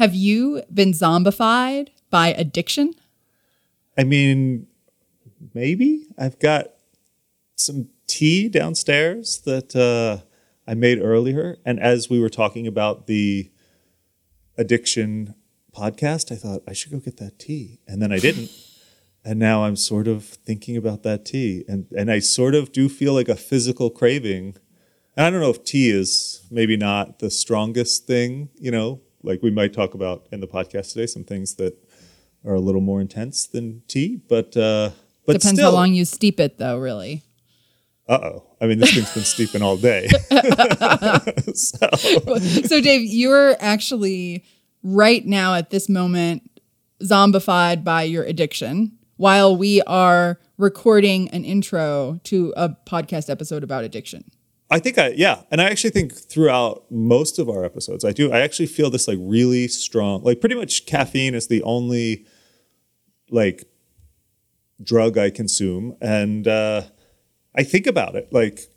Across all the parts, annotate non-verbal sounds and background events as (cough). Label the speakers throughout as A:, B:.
A: Have you been zombified by addiction?
B: I mean, maybe I've got some tea downstairs that uh, I made earlier, and as we were talking about the addiction podcast, I thought I should go get that tea, and then I didn't. (laughs) and now I'm sort of thinking about that tea, and and I sort of do feel like a physical craving. And I don't know if tea is maybe not the strongest thing, you know, like we might talk about in the podcast today, some things that are a little more intense than tea, but uh, but
A: Depends
B: still,
A: how long you steep it, though. Really.
B: Uh oh. I mean, this thing's been steeping all day. (laughs) (laughs) so,
A: So, Dave, you're actually right now at this moment zombified by your addiction, while we are recording an intro to a podcast episode about addiction.
B: I think I yeah, and I actually think throughout most of our episodes, I do. I actually feel this like really strong, like pretty much caffeine is the only like drug I consume, and uh, I think about it like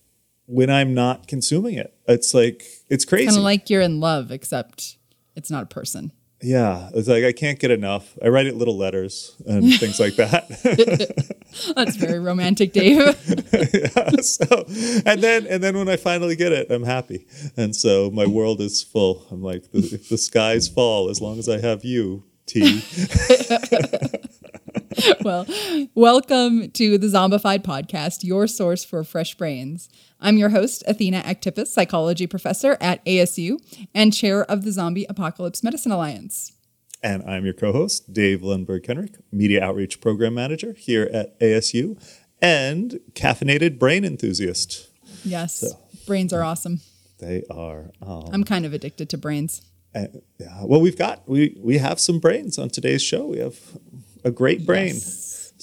B: when I'm not consuming it. It's like it's crazy.
A: Kind of like you're in love, except it's not a person.
B: Yeah, it's like I can't get enough. I write it little letters and (laughs) things like that. (laughs)
A: That's very romantic, Dave. (laughs)
B: yeah, so and then and then when I finally get it, I'm happy, and so my world is full. I'm like, the, if the skies fall, as long as I have you, T.
A: well, welcome to the Zombified Podcast, your source for fresh brains. I'm your host, Athena Aktipis, psychology professor at ASU and chair of the Zombie Apocalypse Medicine Alliance.
B: And I'm your co-host, Dave Lundberg Kenrick, media outreach program manager here at ASU, and caffeinated brain enthusiast.
A: Yes, brains are awesome.
B: They are. Um,
A: I'm kind of addicted to brains.
B: uh, yeah, well, we've got we we have some brains on today's show. We have a great brain.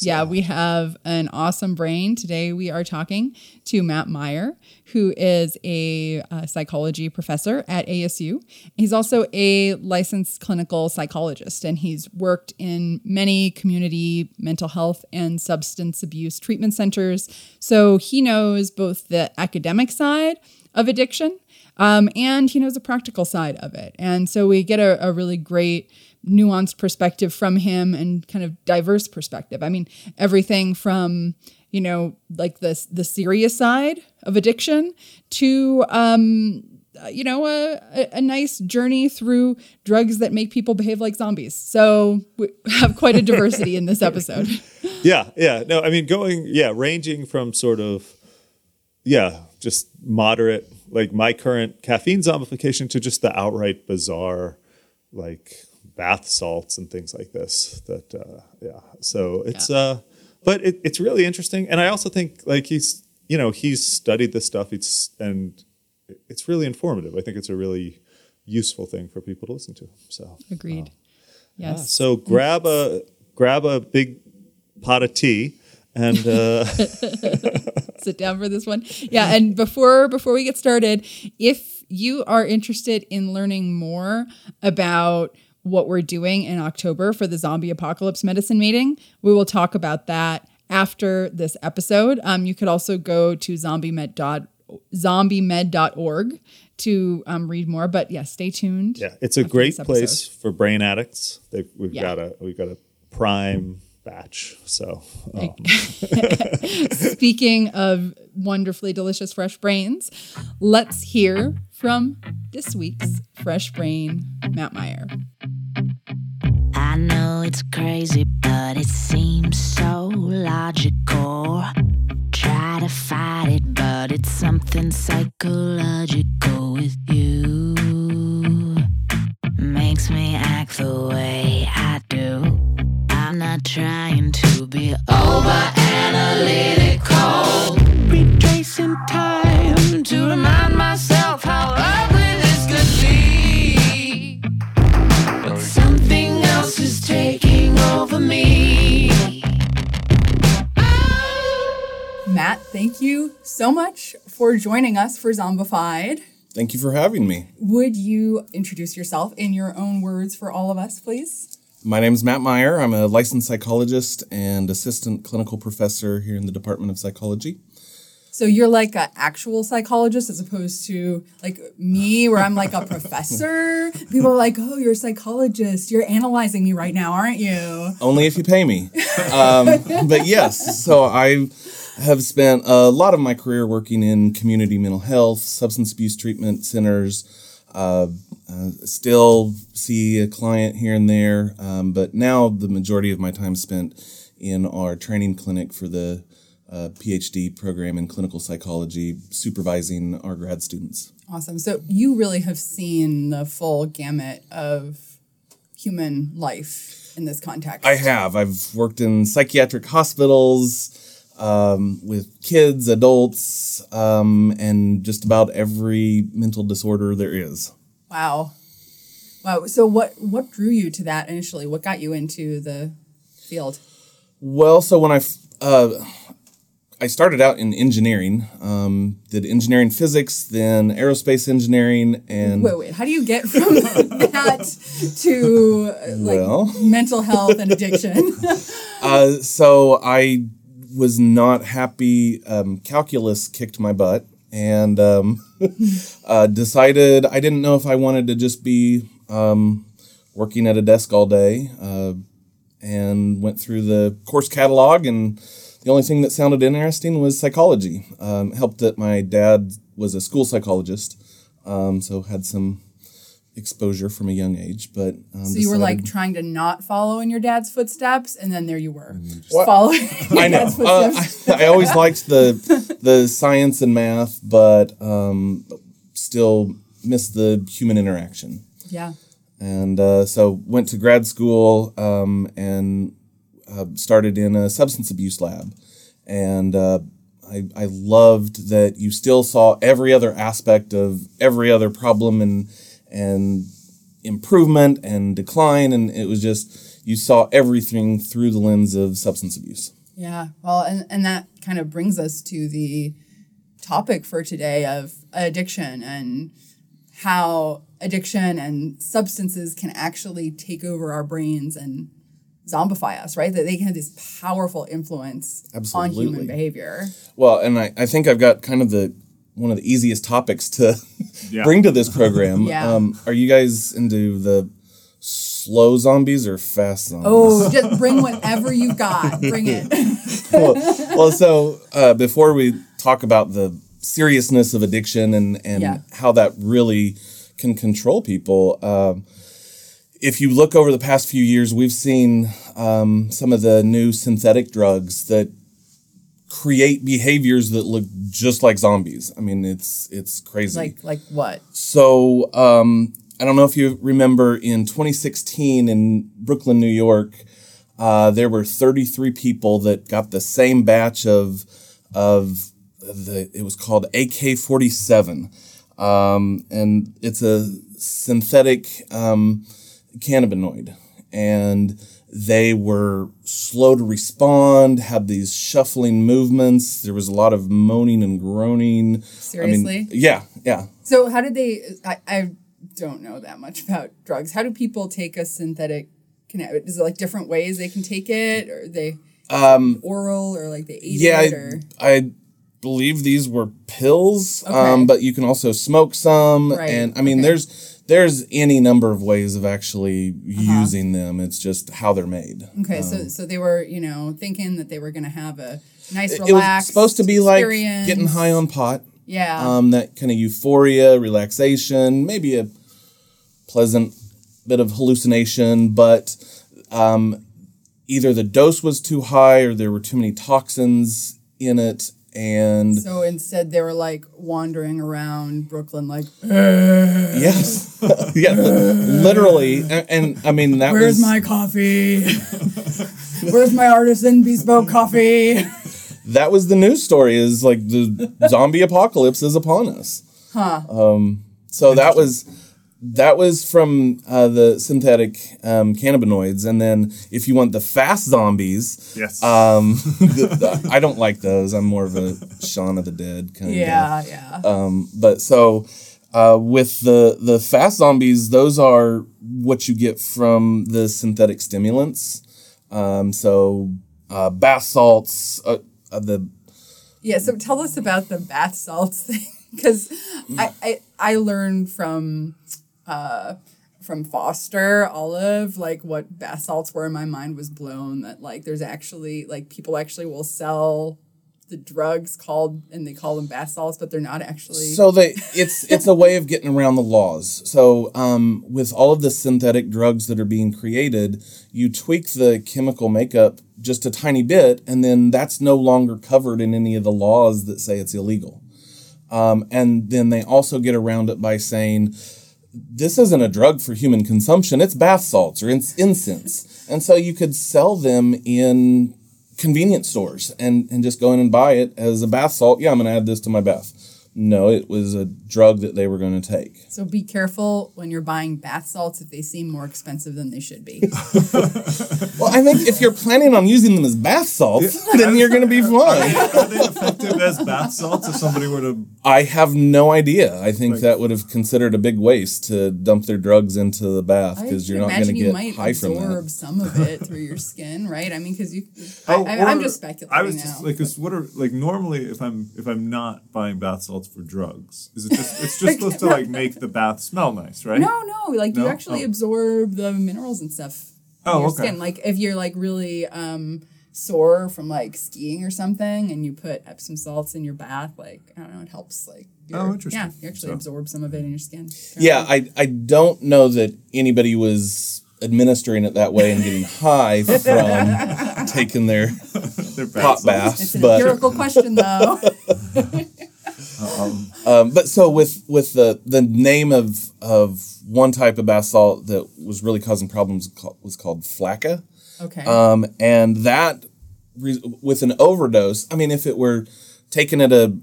A: Yeah, we have an awesome brain. Today we are talking to Matt Meyer, who is a uh, psychology professor at ASU. He's also a licensed clinical psychologist, and he's worked in many community mental health and substance abuse treatment centers. So he knows both the academic side of addiction um, and he knows the practical side of it. And so we get a, a really great nuanced perspective from him and kind of diverse perspective. I mean, everything from you know like the the serious side of addiction to um, you know a, a, a nice journey through drugs that make people behave like zombies. So we have quite a diversity in this (laughs) episode.
B: Yeah, yeah. No, I mean going, yeah, ranging from sort of, yeah, just moderate, like my current caffeine zombification to just the outright bizarre, like bath salts and things like this. That, uh, yeah. So it's, uh, but it, it's really interesting. And I also think like he's, you know, he's studied this stuff. It's, and it's really informative. I think it's a really useful thing for people to listen to. So,
A: Agreed.
B: yeah.
A: Yes.
B: So grab a, grab a big pot of tea and, uh, (laughs)
A: sit down for this one. Yeah, and before before we get started, if you are interested in learning more about what we're doing in October for the zombie apocalypse medicine meeting, we will talk about that after this episode. Um, you could also go to zombiemed dot zombiemed.org to um, read more. But yeah, stay tuned.
B: Yeah, it's a great place for brain addicts. They've, we've
A: Yeah.
B: got a we've got a prime batch. So um, (laughs)
A: Speaking of wonderfully delicious fresh brains, let's hear from this week's Fresh Brain, Matt Meyer.
C: I know it's crazy, but it seems so logical. Try to fight it, but it's something psychological with you. Makes me act the way I do. I'm not trying to be over analytical. Retracing time to remind myself how ugly this could be. But something else is taking over me.
A: Matt, thank you so much for joining us for Zombified.
D: Thank you for having me.
A: Would you introduce yourself in your own words for all of us, please?
D: My name is Matt Meyer. I'm a licensed psychologist and assistant clinical professor here in the Department of Psychology.
A: So you're like an actual psychologist as opposed to like me, where I'm like a professor. People are like, "Oh, you're a psychologist. You're analyzing me right now, aren't you?"
D: Only if you pay me. Um, (laughs) but yes, so I have spent a lot of my career working in community mental health, substance abuse treatment centers. Uh, uh, still see a client here and there, um, but now the majority of my time spent in our training clinic for the uh, PhD program in clinical psychology, supervising our grad students.
A: Awesome. So you really have seen the full gamut of human life in this context.
D: I have. I've worked in psychiatric hospitals um, with kids, adults, um, and just about every mental disorder there is.
A: Wow. Wow. So what what drew you to that initially? What got you into the field?
D: Well, so when I uh, I started out in engineering, um, did engineering physics, then aerospace engineering, and
A: Wait, wait. How do you get from (laughs) that to uh, like
D: Well. (laughs)
A: mental health and addiction? (laughs)
D: Uh, so I was not happy. Um, calculus kicked my butt, and um, (laughs) uh, decided I didn't know if I wanted to just be um, working at a desk all day. Uh, and went through the course catalog, and the only thing that sounded interesting was psychology. Um, helped that my dad was a school psychologist, um, so had some exposure from a young age. But um,
A: so you were like trying to not follow in your dad's footsteps, and then there you were, just following (laughs) your
D: I know.
A: dad's
D: Uh,
A: footsteps.
D: I, I always (laughs) liked the the science and math, but um, still missed the human interaction.
A: yeah.
D: And uh, so went to grad school um, and uh, started in a substance abuse lab. And uh, I, I loved that you still saw every other aspect of every other problem and and improvement and decline, and it was just you saw everything through the lens of substance abuse.
A: Yeah. Well, and, and that kind of brings us to the topic for today of addiction and how addiction and substances can actually take over our brains and zombify us, right? That they can have this powerful influence on human behavior.
D: Well, and I, I think I've got kind of the one of the easiest topics to (laughs)
E: Yeah.
D: bring to this program.
A: Yeah.
D: Um, are you guys into the slow zombies or fast zombies?
A: Oh, (laughs) just bring whatever you've got. Bring it. (laughs)
D: well, well, so uh, before we talk about the seriousness of addiction and and
A: Yeah.
D: how that really can control people, um, if you look over the past few years, we've seen um, some of the new synthetic drugs that create behaviors that look just like zombies. I mean, it's it's crazy.
A: like like what?
D: So um, I don't know if you remember in 2016 in Brooklyn, New York, uh, there were 33 people that got the same batch of of the. It was called AK-47, um, and it's a synthetic um, cannabinoid, and they were slow to respond, had these shuffling movements. There was a lot of moaning and groaning. I mean,
A: Seriously?
D: yeah, yeah.
A: So how did they? I, I don't know that much about drugs. How do people take a synthetic? cannabis? Is it like different ways they can take it, or they oral, or like they eat
D: Um, yeah,
A: it, or
D: I, I believe these were pills,
A: Okay.
D: um, but you can also smoke some,
A: Right,
D: and I mean,
A: okay.
D: there's there's any number of ways of actually
A: Uh-huh.
D: using them. It's just how they're made.
A: okay. so so they were you know thinking that they were going to have a nice
D: It was supposed to be like getting high on pot,
A: Yeah.
D: um, that kind of euphoria, relaxation, maybe a pleasant bit of hallucination, but um, either the dose was too high or there were too many toxins in it, and
A: so instead, they were like wandering around Brooklyn, like, (laughs)
D: Yes. (laughs) yeah. Literally. And, and I mean that
A: "Where's
D: was
A: my coffee? (laughs) Where's my artisan bespoke coffee?"
D: that was the news story is like the zombie apocalypse is upon us.
A: Huh.
D: Um so that was that was from uh, the synthetic um, cannabinoids, and then if you want the fast zombies,
E: Yes.
D: um, (laughs) the, the- I don't like those. I'm more of a Shaun of the Dead kind of.
A: Yeah, yeah.
D: Um, but so uh, with the the fast zombies, those are what you get from the synthetic stimulants. Um, so uh, bath salts, uh, uh, the
A: Yeah, so tell us about the bath salts (laughs) thing because I, I I learned from uh from Foster Olive like what bath salts were in my mind was blown that like there's actually like people actually will sell the drugs called and they call them bath salts but they're not actually
D: So they it's it's a way of getting around the laws. So um, with all of the synthetic drugs that are being created, you tweak the chemical makeup just a tiny bit, and then that's no longer covered in any of the laws that say it's illegal. Um, and then they also get around it by saying this isn't a drug for human consumption; it's bath salts or incense. And so you could sell them in convenience stores and, and just go in and buy it as a bath salt. Yeah, I'm going to add this to my bath. No, it was a drug that they were going to take.
A: so be careful when you're buying bath salts if they seem more expensive than they should be. (laughs)
D: Well, I think if you're planning on using them as bath salts, then you're going to be fine.
E: Are they effective as bath salts if somebody were to?
D: I have no idea. I think that would have considered a big waste to dump their drugs into the bath
A: I
D: because
A: can
D: you're not going to
A: imagine you
D: get
A: might
D: high from
A: absorb some of it through your skin, right? I mean, because you, I,
E: Oh,
A: I,
E: or-
A: I'm just speculating
E: I was
A: now.
E: just like, 'cause what are like normally if I'm if I'm not buying bath salts for drugs, is it just it's just (laughs) supposed to like make the bath smell nice, right?
A: no, no, like you actually
E: Oh.
A: absorb the minerals and stuff.
E: Oh,
A: your
E: okay.
A: Skin. Like if you're like really um, sore from like skiing or something, and you put Epsom salts in your bath, like I don't know, it helps. Like your,
E: Oh, interesting.
A: Yeah, you actually
E: So-
A: absorb some of it in your skin.
D: Yeah, I, I don't know that anybody was administering it that way and getting (laughs) high from taking their (laughs)
E: They're
D: hot baths.
A: It's an
D: But
A: empirical question, though.
D: Um, but so with with the the name of of one type of bath salt that was really causing problems was called flakka,
A: okay.
D: um, and that re- with an overdose. I mean, if it were taken at a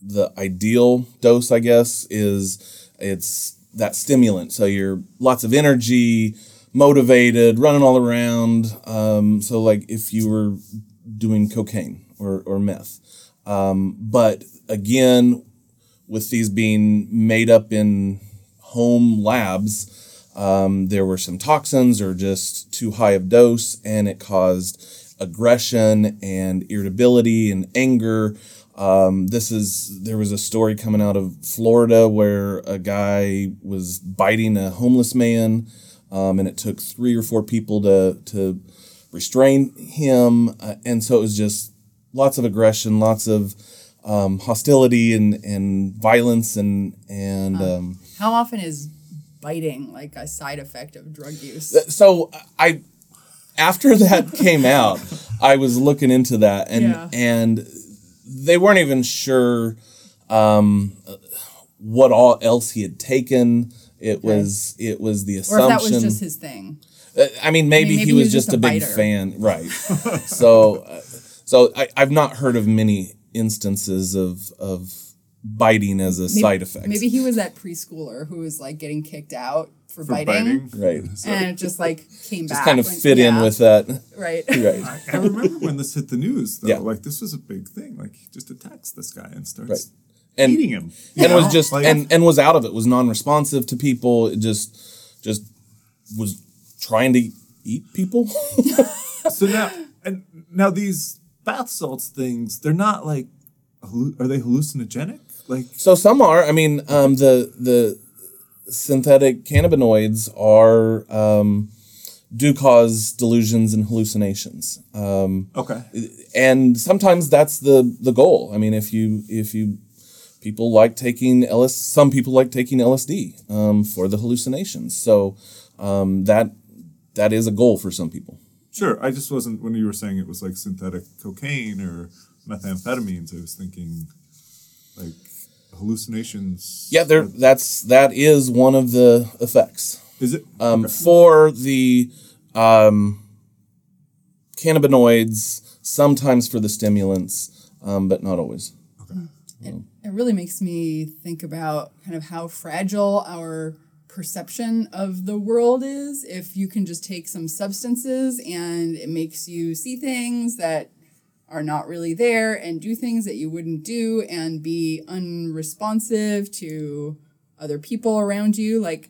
D: the ideal dose, I guess, is it's that stimulant. So you're lots of energy, motivated, running all around. Um, so like if you were doing cocaine or, or meth. Um, but again, with these being made up in home labs, um, there were some toxins or just too high of dose, and it caused aggression and irritability and anger. Um, this is there was a story coming out of Florida where a guy was biting a homeless man, um, and it took three or four people to to restrain him, uh, and so it was just lots of aggression, lots of um, hostility and, and violence and and um,
A: How often is biting like a side effect of drug use?
D: so I after (laughs) that came out, I was looking into that and
A: Yeah.
D: and they weren't even sure um, what all else he had taken. It was it was the
A: Or
D: assumption.
A: if that was just his thing.
D: Uh, I mean, maybe,
A: maybe
D: he was just, a, big
A: biter.
D: fan, right? (laughs) so, uh, so I, I've not heard of many instances of of biting as a
A: Maybe,
D: side effect.
A: Maybe he was that preschooler who was like getting kicked out for,
E: For
A: biting,
E: biting.
D: right?
A: and it just like came
D: Just
A: back.
D: kind of
A: when-
D: fit in
A: yeah,
D: with that,
A: right. (laughs)
D: right?
E: I remember when this hit the news though.
D: Yeah.
E: Like this was a big thing. Like he just attacks this guy and starts
D: Right. And
E: eating him. you
D: and
E: know?
D: was just
E: Like-
D: and and was out of it. Was non-responsive to people. It just just was trying to eat people. (laughs)
E: so now and now these bath salts things, they're not like are they hallucinogenic? Like
D: So some are. I mean, um, the the synthetic cannabinoids are um, do cause delusions and hallucinations, um,
E: okay.
D: and sometimes that's the the goal. I mean, if you if you people like taking LS, some people like taking LSD um, for the hallucinations. So um, that that is a goal for some people.
E: Sure. I just wasn't when you were saying it was like synthetic cocaine or methamphetamines, I was thinking like hallucinations.
D: Yeah, there. That's that is one of the effects.
E: Is it
D: um,
E: Okay.
D: for the um, cannabinoids, sometimes for the stimulants, um, but not always. Okay.
A: It really makes me think about kind of how fragile our perception of the world is. If you can just take some substances and it makes you see things that are not really there and do things that you wouldn't do and be unresponsive to other people around you. Like,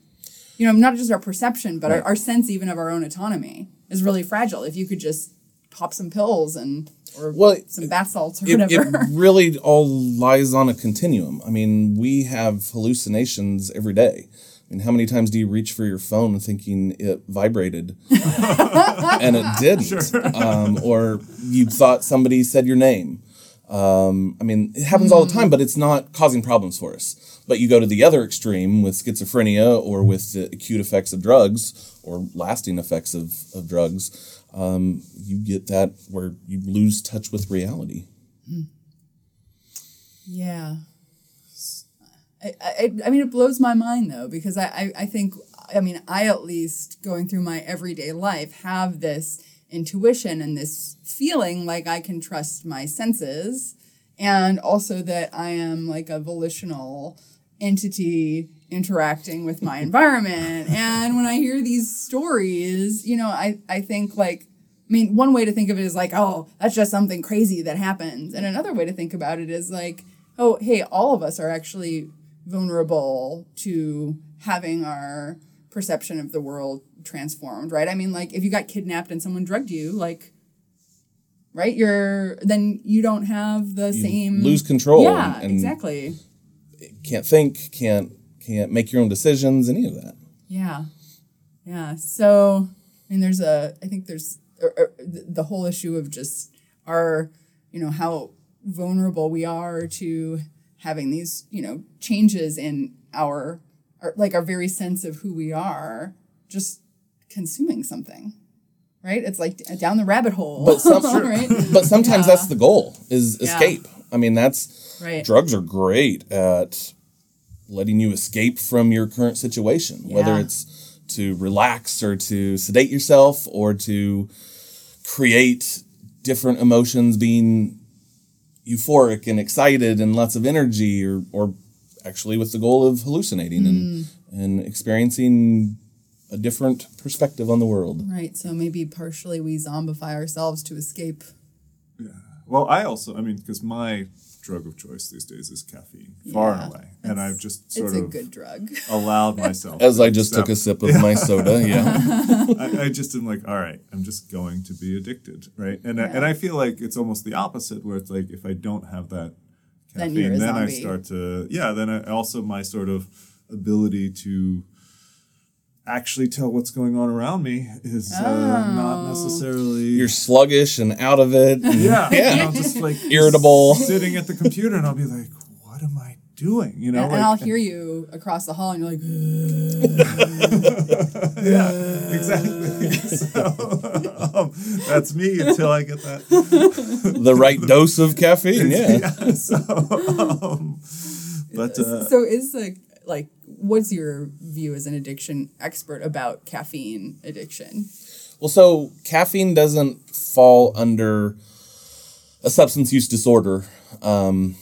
A: you know, not just our perception, but our, our sense even of our own autonomy is really fragile. If you could just pop some pills and or
D: Well,
A: some bath salts or
D: it,
A: whatever.
D: it (laughs) really all lies on a continuum. I mean, we have hallucinations every day. Mean, how many times do you reach for your phone thinking it vibrated (laughs) and it didn't? Um, or you thought somebody said your name. Um, I mean, it happens all the time, but it's not causing problems for us. But you go to the other extreme with schizophrenia or with the acute effects of drugs or lasting effects of, of drugs, um, you get that where you lose touch with reality.
A: Yeah. I, I, I mean, it blows my mind though, because I, I, I think, I mean, I at least going through my everyday life have this intuition and this feeling like I can trust my senses and also that I am like a volitional entity interacting with my (laughs) environment. and when I hear these stories, you know, I, I think like, I mean, one way to think of it is like, oh, that's just something crazy that happens. And another way to think about it is like, oh, hey, all of us are actually vulnerable to having our perception of the world transformed, right? I mean, like if you got kidnapped and someone drugged you, like, right, you're then you don't have the same
D: lose control
A: Yeah,
D: and-
A: exactly.
D: Can't think, can't can't make your own decisions, any of that.
A: Yeah, yeah. So, I mean, there's a. I think there's er, er, the the whole issue of just our, you know, how vulnerable we are to having these, you know, changes in our, our like our very sense of who we are, just consuming something, right? It's like uh, down the rabbit hole,
D: But some, (laughs)
A: right? (laughs)
D: but sometimes
A: Yeah.
D: that's the goal is
A: Yeah.
D: escape. I mean, that's
A: Right.
D: drugs are great at letting you escape from your current situation, whether it's to relax or to sedate yourself or to create different emotions, being euphoric and excited and lots of energy, or or actually with the goal of hallucinating and mm. and experiencing a different perspective on the world.
A: Right. So maybe partially we zombify ourselves to escape. Yeah.
B: Well, I also, I mean, because my drug of choice these days is caffeine, far and away, and I've just sort
A: It's
B: sort
A: a
B: of
A: good drug.
B: allowed (laughs) myself.
D: As
B: to
D: I just took a sip of my (laughs) soda, yeah.
B: I, I just am like, all right, I'm just going to be addicted, right? And I, and I feel like it's almost the opposite, where it's like if I don't have that caffeine,
A: a
B: then, I start to yeah. Then I also my sort of ability to actually tell what's going on around me is uh,
A: Oh.
B: not necessarily.
D: You're sluggish and out of it. and-
B: yeah, (laughs)
D: Yeah.
B: And i'm just like
D: Irritable. (laughs)
B: sitting at the computer, and I'll be like, what am I doing? You know,
A: and,
B: like,
A: and I'll hear you across the hall, and you're like, (laughs)
B: yeah, exactly. so um, that's me until I get that.
D: the right dose of caffeine. Yeah.
B: so, um, but uh,
A: so is the like, what's your view as an addiction expert about caffeine addiction?
D: Well, so caffeine doesn't fall under a substance use disorder um,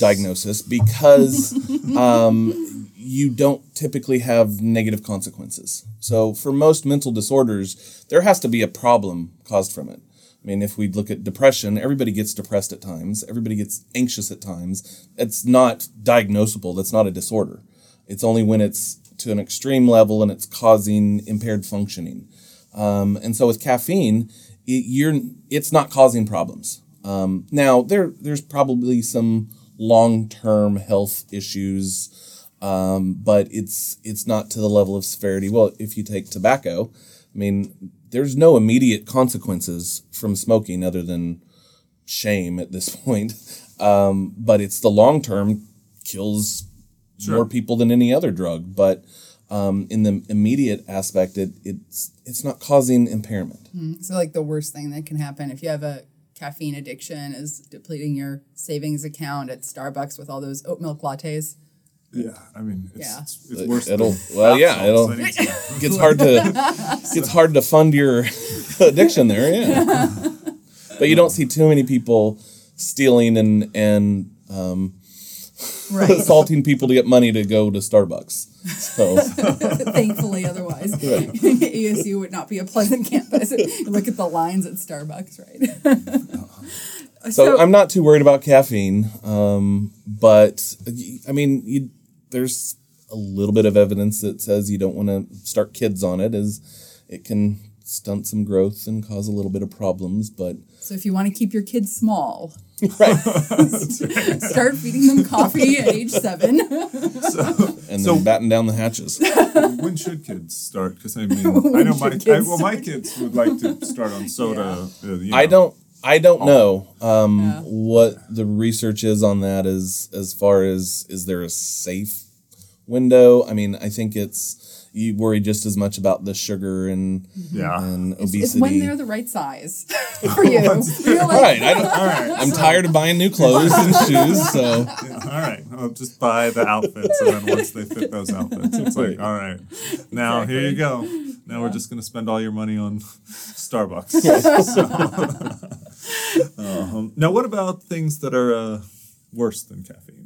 D: diagnosis because (laughs) um, you don't typically have negative consequences. So, for most mental disorders, there has to be a problem caused from it. I mean, if we look at depression, everybody gets depressed at times, everybody gets anxious at times. It's not diagnosable, that's not a disorder. It's only when it's to an extreme level and it's causing impaired functioning. Um, and so with caffeine, it, you're it's not causing problems. Um, now there there's probably some long term health issues, um, but it's it's not to the level of severity. Well, if you take tobacco, I mean, there's no immediate consequences from smoking other than shame at this (laughs) point. Um, but it's the long term kills more people than any other drug. But um, in the immediate aspect, it, it's it's not causing impairment.
A: So, like, the worst thing that can happen if you have a caffeine addiction is depleting your savings account at Starbucks with all those oat milk lattes.
B: yeah, I mean, it's,
A: Yeah.
B: it's, it's worse.
D: It'll
B: than (laughs)
D: well, yeah, it'll
B: salts anytime.
D: it's hard to (laughs) it's hard to fund your (laughs) addiction there. Yeah, but you don't see too many people stealing and and um,
A: Right. (laughs)
D: assaulting people to get money to go to Starbucks. So (laughs)
A: Thankfully, otherwise, ASU (laughs) would not be a pleasant campus. Look at the lines at Starbucks, right?
D: So, I'm not too worried about caffeine, um, but I mean, you, there's a little bit of evidence that says you don't want to start kids on it, as it can stunt some growth and cause a little bit of problems, but
A: So if you want to keep your kids small, (laughs)
D: right. (laughs)
A: start feeding them coffee at age seven. (laughs)
D: and
B: So-
D: then batten down the hatches.
B: when should kids start? Because I mean, I know my I, well, my kids would like to start on soda. uh, you
D: I don't I don't know um,
A: Yeah.
D: what the research is on that as as far as is there a safe window? I mean, I think it's you worry just as much about the sugar and
B: Yeah.
D: and obesity.
A: it's when they're the right size (laughs) for you. (laughs) (laughs) You're like,
D: right. I don't,
B: All right.
D: I'm tired of buying new clothes and shoes, so
B: Yeah, all right. I'll just buy the outfits, and then once they fit those outfits, it's like, all right. Now here you go. Now we're just gonna spend all your money on Starbucks. So- um, now, what about things that are uh, worse than caffeine?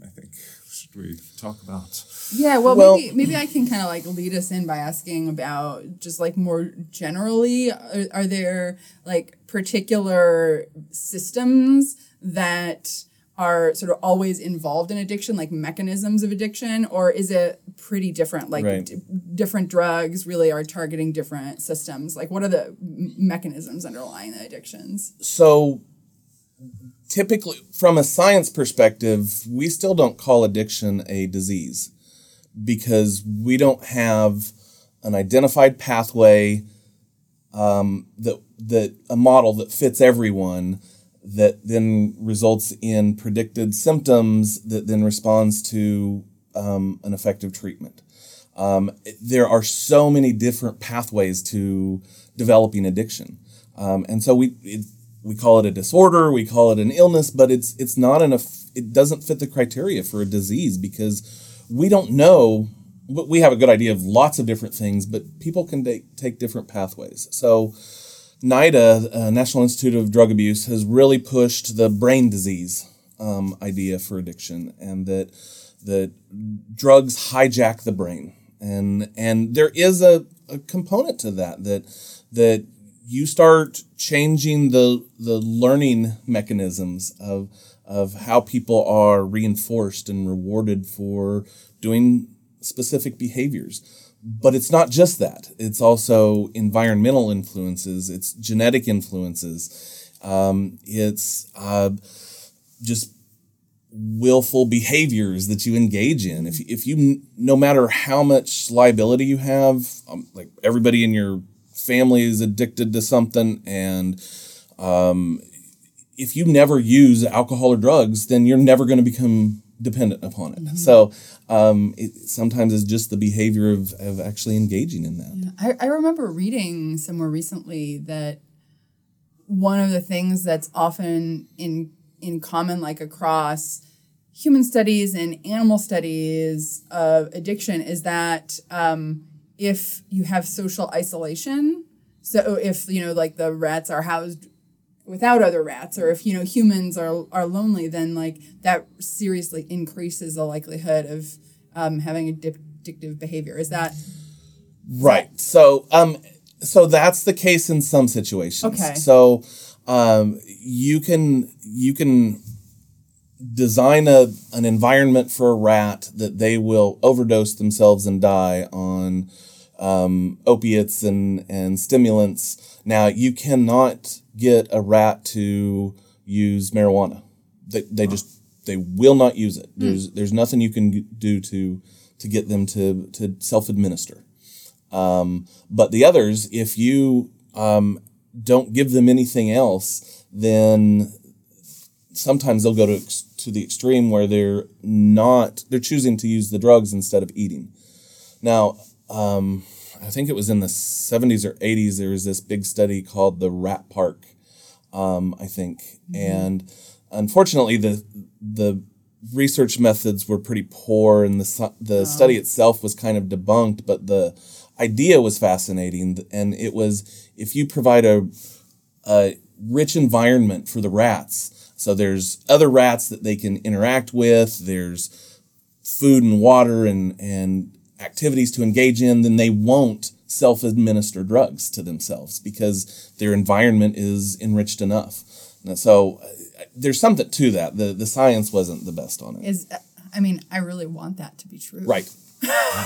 B: I think should we talk about?
A: Yeah, well,
D: Well-
A: maybe maybe I can kind of like lead us in by asking about just like more generally, are, are there like particular systems that are sort of always involved in addiction, like mechanisms of addiction, or is it pretty different? Like
D: Right.
A: d- different drugs really are targeting different systems. Like, what are the m- mechanisms underlying the addictions?
D: so typically from a science perspective, we still don't call addiction a disease because we don't have an identified pathway um, that that a model that fits everyone that then results in predicted symptoms that then responds to um, an effective treatment. Um, there are so many different pathways to developing addiction, um, and so we it, we call it a disorder, we call it an illness, but it's it's not eff- it doesn't fit the criteria for a disease because we don't know. We have a good idea of lots of different things, but people can take take different pathways. So. NIDA, uh, National Institute of Drug Abuse, has really pushed the brain disease um, idea for addiction, and that that drugs hijack the brain, and and there is a, a component to that that that you start changing the the learning mechanisms of of how people are reinforced and rewarded for doing specific behaviors. But it's not just that. It's also environmental influences. It's genetic influences. Um, it's uh, just willful behaviors that you engage in. If, if you no matter how much liability you have um, like everybody in your family is addicted to something and um, if you never use alcohol or drugs then you're never going to become dependent upon it. So um, it sometimes it's just the behavior of, of actually engaging in that.
A: I, I remember reading somewhere recently that one of the things that's often in in common, like across human studies and animal studies of addiction, is that um, if you have social isolation, so if you know, like the rats are housed without other rats, or if you know humans are are lonely, then like that seriously increases the likelihood of um, having addictive behavior. Is that
D: Right. So, um, so that's the case in some situations.
A: Okay.
D: So, um, you can you can design a an environment for a rat that they will overdose themselves and die on um, opiates and and stimulants. Now, you cannot get a rat to use marijuana. They, they just they will not use it. There's there's nothing you can do to to get them to to self administer. Um, but the others, if you um, don't give them anything else, then sometimes they'll go to ex- to the extreme where they're not they're choosing to use the drugs instead of eating. Now, um, I think it was in the 70s or 80s there was this big study called the Rat Park, um, I think, and unfortunately the the research methods were pretty poor and the the study itself was kind of debunked, but the idea was fascinating and it was if you provide a a rich environment for the rats. So there's other rats that they can interact with. There's food and water and, and activities to engage in. Then they won't self administer drugs to themselves because their environment is enriched enough. And so uh, there's something to that. The, the science wasn't the best on it.
A: is I mean, I really want that to be true.
D: Right. (laughs)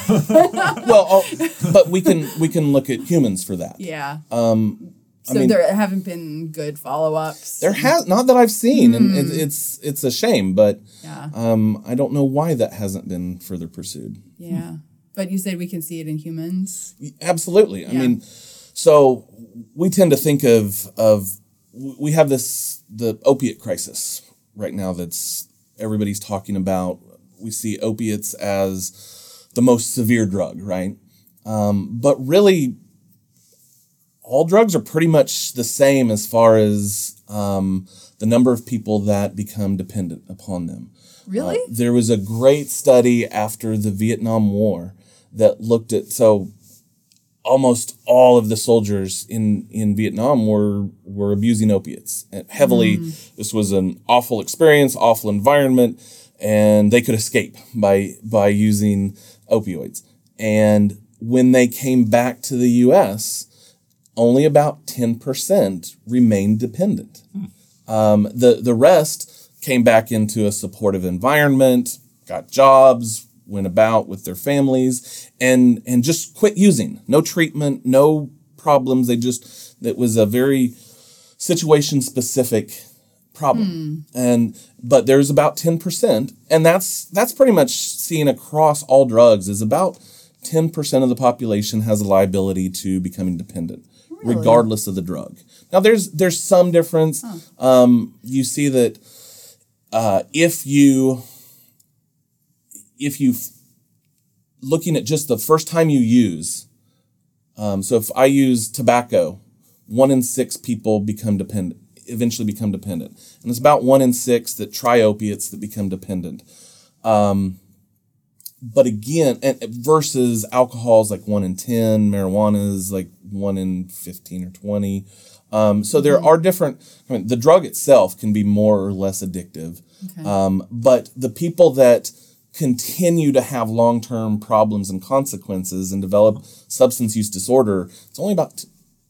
D: well, oh, but we can we can look at humans for that.
A: Yeah. Um, so
D: mean-
A: there haven't been good follow ups.
D: There has not that I've seen, and it, it's it's a shame, but
A: Yeah.
D: um, I don't know why that hasn't been further pursued.
A: Yeah. But you said we can see it in humans.
D: Absolutely. I mean, so we tend to think of of we have this the opiate crisis right now that's everybody's talking about. We see opiates as the most severe drug, right? Um, but really, all drugs are pretty much the same as far as um, the number of people that become dependent upon them.
A: Really?
D: Uh, there was a great study after the Vietnam War that looked at so almost all of the soldiers in in Vietnam were were abusing opiates and heavily. This was an awful experience, awful environment, and they could escape by by using opioids. And when they came back to the U.S., only about ten percent remained dependent. Um, the the rest came back into a supportive environment, got jobs, went about with their families, and and just quit using. No treatment, no problems. They just it was a very situation specific problem. And but there's about ten percent, and that's that's pretty much seen across all drugs. Is about ten percent of the population has a liability to becoming dependent, regardless of the drug. Now there's there's some difference. Um, you see that uh, if you if you looking at just the first time you use um, so if i use tobacco one in six people become dependent eventually become dependent. And it's about one in six that try opiates that become dependent. Um, but again and versus alcohol's like one in 10 marijuana is like one in 15 or 20 um, so there are different I mean, the drug itself can be more or less addictive. Um, but the people that continue to have long-term problems and consequences and develop substance use disorder it's only about t-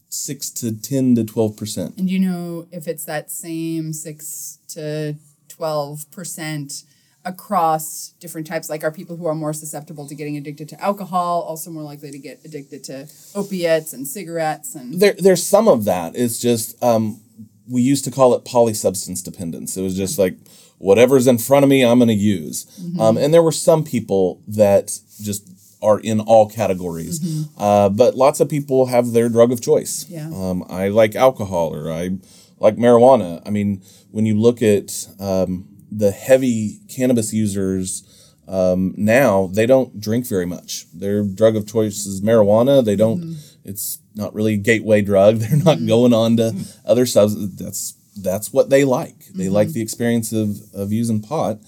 D: 6 to 10 to 12 percent
A: And do you know if it's that same six to twelve percent across different types? Like, are people who are more susceptible to getting addicted to alcohol also more likely to get addicted to opiates and cigarettes? And
D: there, there's some of that. It's just um, we used to call it polysubstance dependence. It was just like whatever's in front of me, I'm going to use. Um, and there were some people that just are in all categories, uh, but lots of people have their drug of choice.
A: Yeah.
D: Um, I like alcohol or I like marijuana. I mean, when you look at um, the heavy cannabis users um, now, they don't drink very much. Their drug of choice is marijuana. They don't. It's not really a gateway drug. (laughs) They're not going on to other substances. That's that's what they like. They like the experience of of using pot,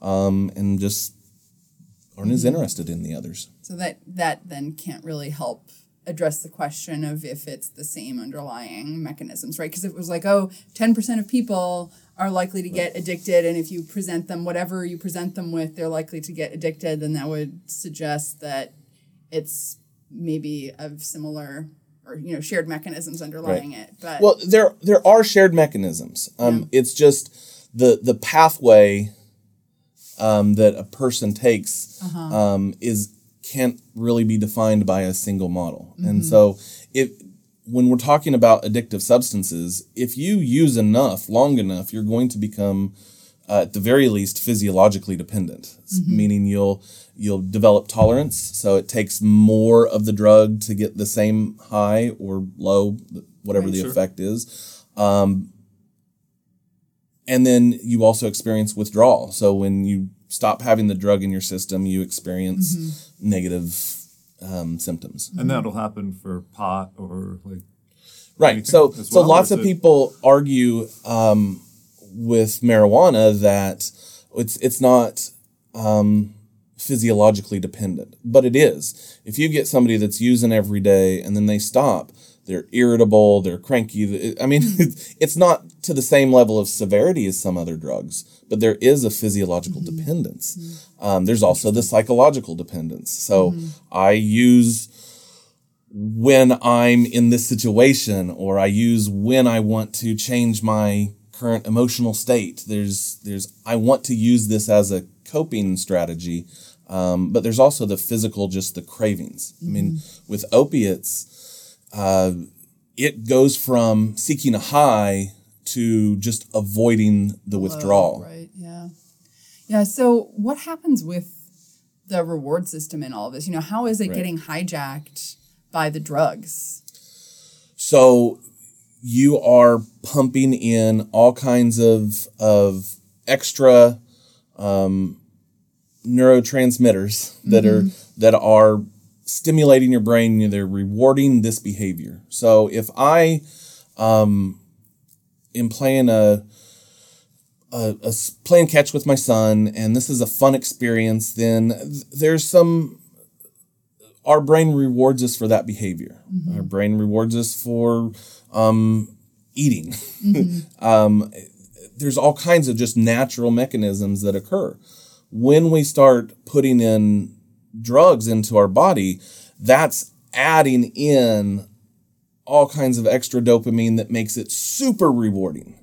D: um, and just aren't as interested in the others.
A: so that that then can't really help address the question of if it's the same underlying mechanisms, right? Because it was like, oh, 10% of people are likely to get addicted, and if you present them whatever you present them with, they're likely to get addicted, then that would suggest that it's maybe of similar or you know shared mechanisms underlying it. But
D: Well, there there are shared mechanisms. Um, It's just the the pathway um, that a person takes um, is can't really be defined by a single model. And so, if when we're talking about addictive substances, if you use enough long enough, you're going to become uh, at the very least physiologically dependent. S- meaning you'll you'll develop tolerance so it takes more of the drug to get the same high or low whatever the
B: Sure.
D: effect is um, and then you also experience withdrawal. So when you stop having the drug in your system you experience negative um, symptoms.
B: And that'll happen for pot or like
D: Right. So
B: as
D: so lots of
B: it-
D: people argue um, with marijuana that it's it's not um, physiologically dependent, but it is. If you get somebody that's using every day and then they stop, they're irritable, they're cranky. I mean, (laughs) it's not to the same level of severity as some other drugs, but there is a physiological dependence. Um, there's also the psychological dependence. So I use when I'm in this situation or I use when I want to change my current emotional state. There's there's I want to use this as a coping strategy. Um, but there's also the physical, just the cravings. I mean, with opiates, uh, it goes from seeking a high to just avoiding the withdrawal.
A: Right. Yeah. Yeah. So what happens with the reward system in all of this? You know, how is it
D: Right.
A: getting hijacked by the drugs?
D: So you are pumping in all kinds of of extra um, neurotransmitters that are that are stimulating your brain. They're rewarding this behavior. So if I um, am playing a, a, a playing catch with my son, and this is a fun experience, then th- there's some our brain rewards us for that behavior. Our brain rewards us for um, eating. (laughs) um, there's all kinds of just natural mechanisms that occur. When we start putting in drugs into our body, that's adding in all kinds of extra dopamine that makes it super rewarding.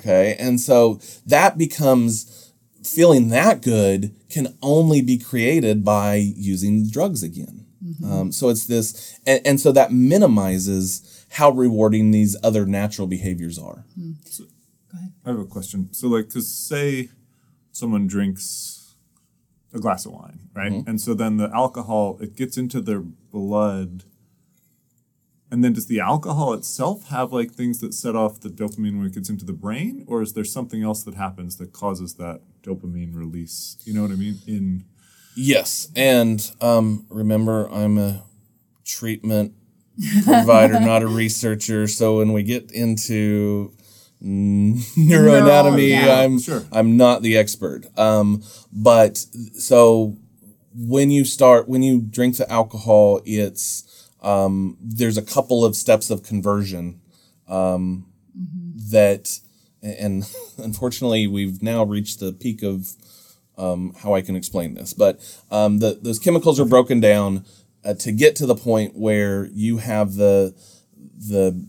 D: Okay. And so that becomes feeling that good can only be created by using drugs again. Um, so it's this, and, and so that minimizes how rewarding these other natural behaviors are.
B: So, I have a question. So, like, because say someone drinks a glass of wine, right? And so then the alcohol, it gets into their blood. And then does the alcohol itself have like things that set off the dopamine when it gets into the brain? Or is there something else that happens that causes that dopamine release? You know what I mean? In
D: Yes, and um, remember, I'm a treatment provider, not a researcher. So when we get into neuroanatomy,
A: yeah.
D: I'm
B: Sure.
D: I'm not the expert. Um, but so when you start when you drink the alcohol, it's um, there's a couple of steps of conversion um, that, and (laughs) unfortunately, we've now reached the peak of um, how I can explain this. But um, the, those chemicals are broken down uh, to get to the point where you have the the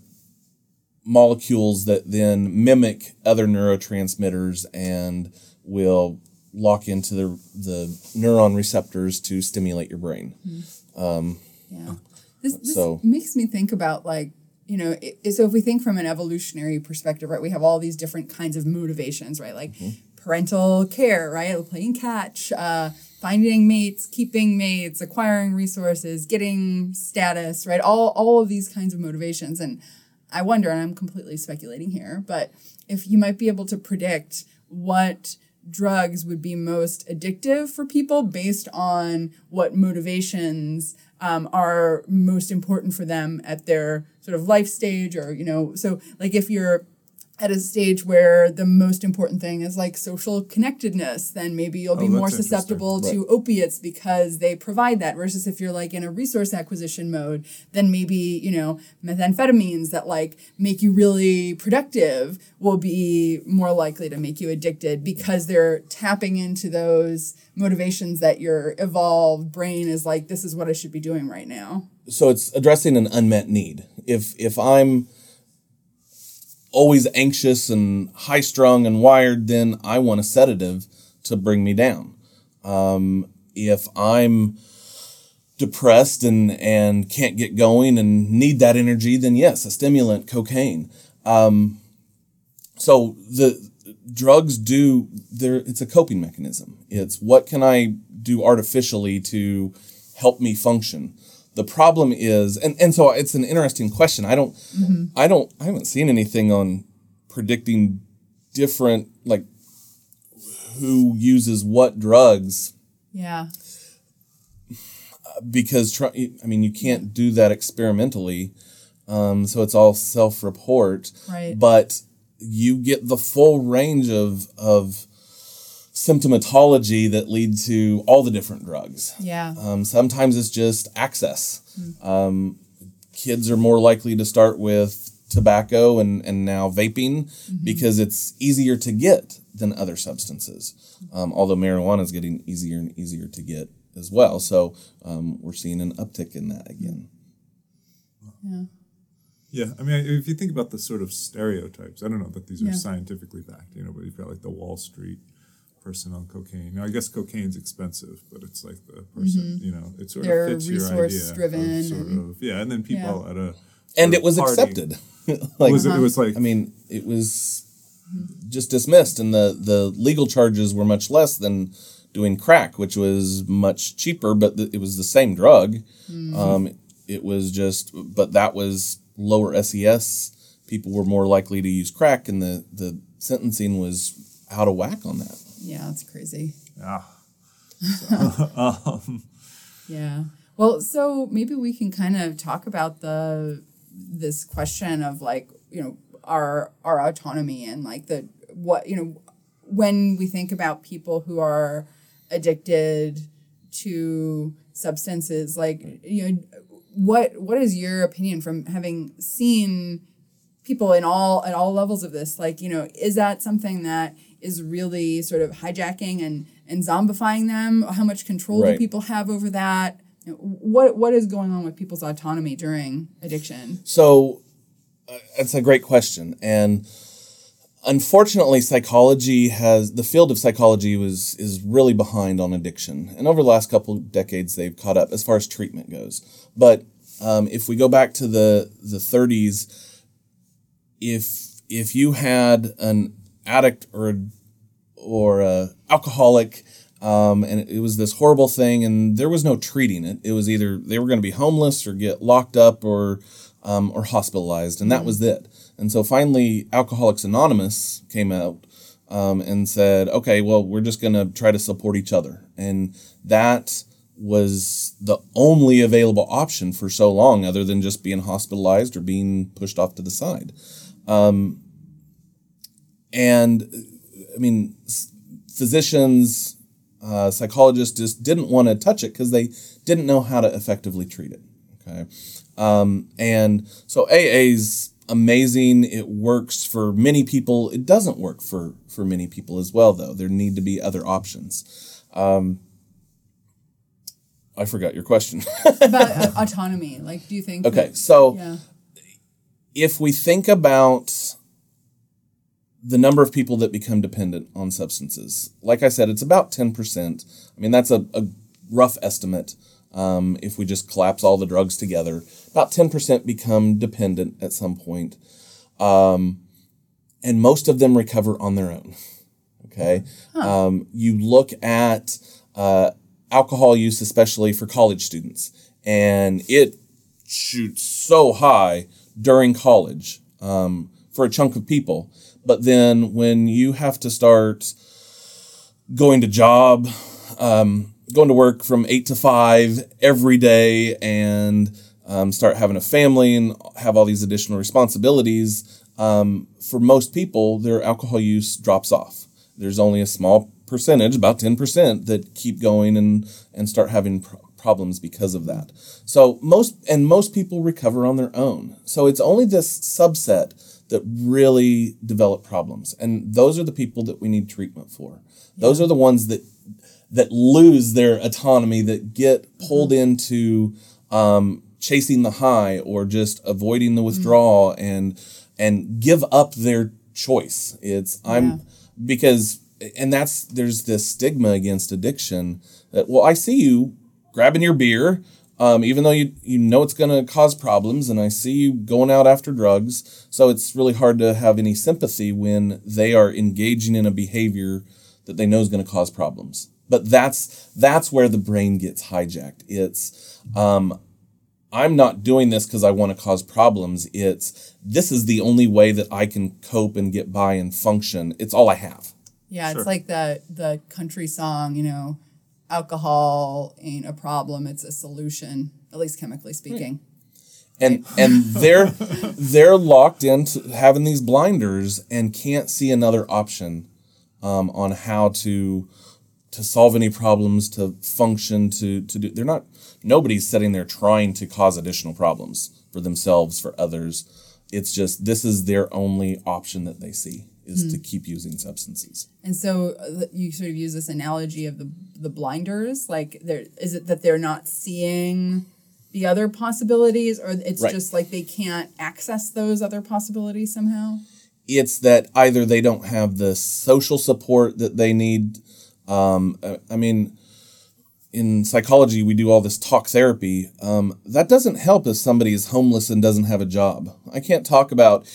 D: molecules that then mimic other neurotransmitters and will lock into the the neuron receptors to stimulate your brain.
A: Yeah. This, this
D: So-
A: makes me think about like, you know, i so if we think from an evolutionary perspective, right, we have all these different kinds of motivations, right? Like parental care, right? Playing catch, uh, finding mates, keeping mates, acquiring resources, getting status, right? All all of these kinds of motivations. And I wonder, and I'm completely speculating here, but if you might be able to predict what drugs would be most addictive for people based on what motivations um, are most important for them at their sort of life stage or you know so like if you're at a stage where the most important thing is like social connectedness, then maybe you'll oh, be
B: Oh,
A: more
B: that's interesting.
A: susceptible to opiates because they provide that. Versus if you're like in a resource acquisition mode, then maybe, you know, methamphetamines that like make you really productive will be more likely to make you addicted because they're tapping into those motivations that your evolved brain is like, this is what I should be doing right now.
D: so it's addressing an unmet need. If if I'm always anxious and high strung and wired, then I want a sedative to bring me down. Um, if I'm depressed and and can't get going and need that energy, then yes, a stimulant, cocaine. Um, so the drugs do there. It's a coping mechanism. It's what can I do artificially to help me function. The problem is, and, and so it's an interesting question. I don't, I don't, I haven't seen anything on predicting different like who uses what drugs
A: Yeah. (sighs)
D: because try, I mean you can't do that experimentally, um, so it's all self-report.
A: Right.
D: But you get the full range of of symptomatology that lead to all the different drugs.
A: Yeah.
D: Um, sometimes it's just access. Um, kids are more likely to start with tobacco and, and now vaping because it's easier to get than other substances. Um, although marijuana is getting easier and easier to get as well. So um, we're seeing an uptick in that again.
B: Yeah. Yeah, I mean, if you think about the sort of stereotypes, I don't know that these are
A: Yeah.
B: scientifically backed, you know, but you've got like the Wall Street person on cocaine. Now, I guess cocaine's expensive, but it's like the person, you know, it sort
A: Mm-hmm. They're
B: of fits your idea.
A: resource-driven
B: of Sort
A: and-
B: of, yeah, and then people
A: Yeah.
B: at a
D: and it was
B: party-
D: accepted. (laughs) like
B: Was it, it was like
D: I mean, it was just dismissed, and the the legal charges were much less than doing crack, which was much cheaper, but th- it was the same drug. Um, it was just, but that was lower SES. People were more likely to use crack, and the the sentencing was out of whack on that.
A: Yeah, it's crazy.
B: ah, (laughs) (laughs)
A: Yeah. Well, so maybe we can kind of talk about the this question of like, you know, our our autonomy and like the what, you know, when we think about people who are addicted to substances, like, you know, what what is your opinion from having seen people in all at all levels of this like you know is that something that is really sort of hijacking and and zombifying them. How much control do people have over that? What what is going on with people's autonomy during addiction?
D: So uh, that's a great question, and unfortunately, psychology has the field of psychology was is really behind on addiction, and over the last couple of decades, they've caught up as far as treatment goes. But um, if we go back to the the 30s, if if you had an addict or or a alcoholic um, and it was this horrible thing and there was no treating it. It was either they were going to be homeless or get locked up or um, or hospitalized and that was it. And so finally alcoholics anonymous came out um, and said okay well we're just going to try to support each other. And that was the only available option for so long other than just being hospitalized or being pushed off to the side and I mean, physicians, uh, psychologists just didn't want to touch it because they didn't know how to effectively treat it. Okay, um, and so AA's amazing. It works for many people. It doesn't work for for many people as well, though. There need to be other options. Um, I forgot your question. (laughs)
A: about uh, autonomy like do you think
D: okay,
A: that-
D: so
A: yeah
D: if we think about the number of people that become dependent on substances, like I said, it's about 10%. I mean, that's a, a rough estimate um, if we just collapse all the drugs together. About 10% become dependent at some point. Um, and most of them recover on their own. (laughs) Okay. Um, you look at uh, alcohol use, especially for college students, and it shoots so high during college um, for a chunk of people. But then when you have to start going to job, um, going to work from eight to five every day, and um, start having a family and have all these additional responsibilities, um, for most people, their alcohol use drops off. There's only a small percentage, about 10%, that keep going and, and start having pro- problems because of that. So most, and most people recover on their own. So it's only this subset that really develop problems. And those are the people that we need treatment for. Those are the ones that that lose their autonomy, that get pulled into um, chasing the high or just avoiding the withdrawal and and give up their choice. It's I'm because and that's there's this stigma against addiction that well I see you grabbing your beer um, even though you you know it's going to cause problems and I see you going out after drugs so it's really hard to have any sympathy when they are engaging in a behavior that they know is going to cause problems but that's that's where the brain gets hijacked it's um, I'm not doing this because I want to cause problems. It's this is the only way that I can cope and get by and function. It's all I have.
A: Yeah,
B: Sure.
A: it's like the the country song, you know, alcohol ain't a problem, it's a solution, at least chemically speaking.
D: And and (laughs) they're they're locked into having these blinders and can't see another option um, on how to to solve any problems, to function, to to do. They're not. Nobody's sitting there trying to cause additional problems for themselves, for others. It's just this is their only option that they see is to keep using substances.
A: And so uh, you sort of use this analogy of the the blinders, like there is it that they're not seeing the other possibilities or it's
D: Right.
A: just like they can't access those other possibilities somehow?
D: it's that either they don't have the social support that they need. Um, I- I mean, in psychology, we do all this talk therapy. Um, that doesn't help if somebody is homeless and doesn't have a job. I can't talk about,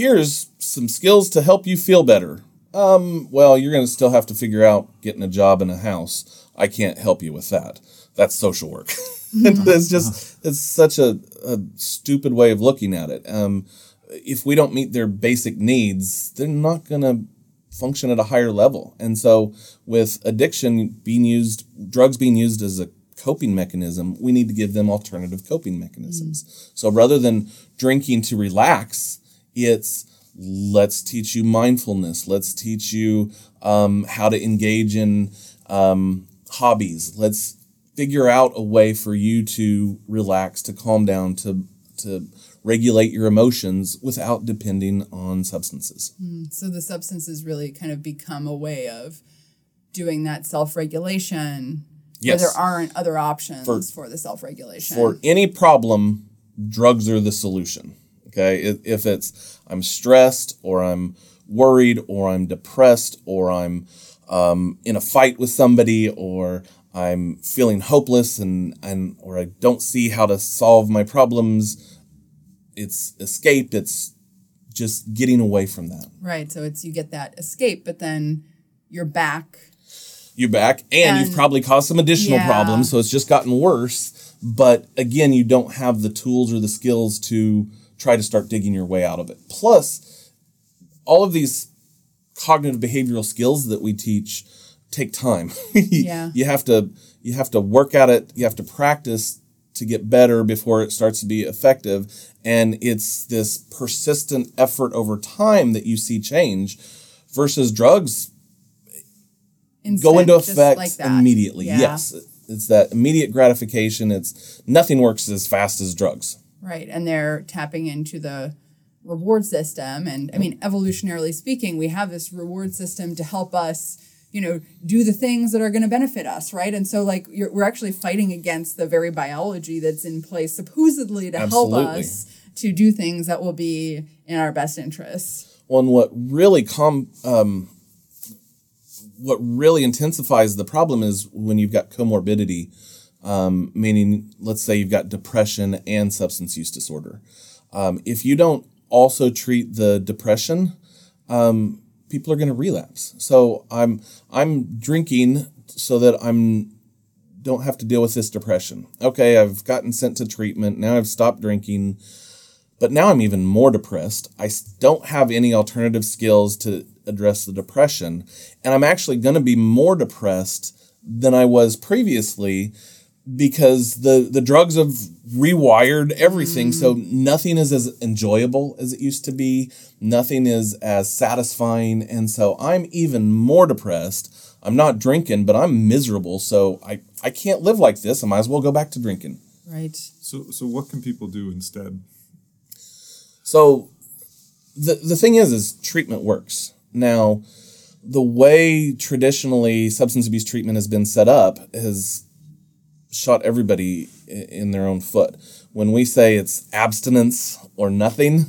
D: here's some skills to help you feel better. Um, well, you're going to still have to figure out getting a job and a house. I can't help you with that. That's social work. (laughs) it's just, it's such a, a stupid way of looking at it. Um, if we don't meet their basic needs, they're not going to function at a higher level. And so, with addiction being used, drugs being used as a coping mechanism, we need to give them alternative coping mechanisms. So, rather than drinking to relax, it's let's teach you mindfulness, let's teach you um, how to engage in um, hobbies, let's figure out a way for you to relax, to calm down, to to regulate your emotions without depending on substances.
A: So the substances really kind of become a way of doing that self regulation.
D: Yes.
A: Where there aren't other options
D: For-
A: for, the self regulation.
D: For any problem, drugs are the solution. Okay. If, if it's I'm stressed or I'm worried or I'm depressed or I'm um, in a fight with somebody or I'm feeling hopeless and, and or I don't see how to solve my problems, it's escape. It's just getting away from that.
A: right. So it's you get that escape, but then you're back.
D: you're back and,
A: And-
D: you've probably caused some additional
A: Yeah.
D: problems so it's just gotten worse but again you don't have the tools or the skills to try to start digging your way out of it plus all of these cognitive behavioral skills that we teach take time (laughs)
A: Yeah.
D: you have to you have to work at it you have to practice to get better before it starts to be effective and it's this persistent effort over time that you see change versus drugs go into effect
A: like
D: immediately.
A: Yeah.
D: Yes. It's that immediate gratification. It's nothing works as fast as drugs.
A: Right. And they're tapping into the reward system. And I mean, evolutionarily speaking, we have this reward system to help us, you know, do the things that are going to benefit us. Right. And so, like, you're, we're actually fighting against the very biology that's in place supposedly to
D: Absolutely.
A: help us to do things that will be in our best interests.
D: Well, and what really com um, what really intensifies the problem is when you've got comorbidity, um, meaning let's say you've got depression and substance use disorder. Um, if you don't also treat the depression, um, people are going to relapse. So I'm I'm drinking so that I'm don't have to deal with this depression. Okay, I've gotten sent to treatment. Now I've stopped drinking. But now I'm even more depressed. I don't have any alternative skills to address the depression. And I'm actually going to be more depressed than I was previously because the, the drugs have rewired everything. So mm. nothing is as enjoyable as it used to be, nothing is as satisfying. And so I'm even more depressed. I'm not drinking, but I'm miserable. So I, I can't live like this. I might as well go back to drinking.
A: Right.
B: So, so what can people do instead?
D: So the the thing is is treatment works. Now, the way traditionally substance abuse treatment has been set up has shot everybody in their own foot. When we say it's abstinence or nothing,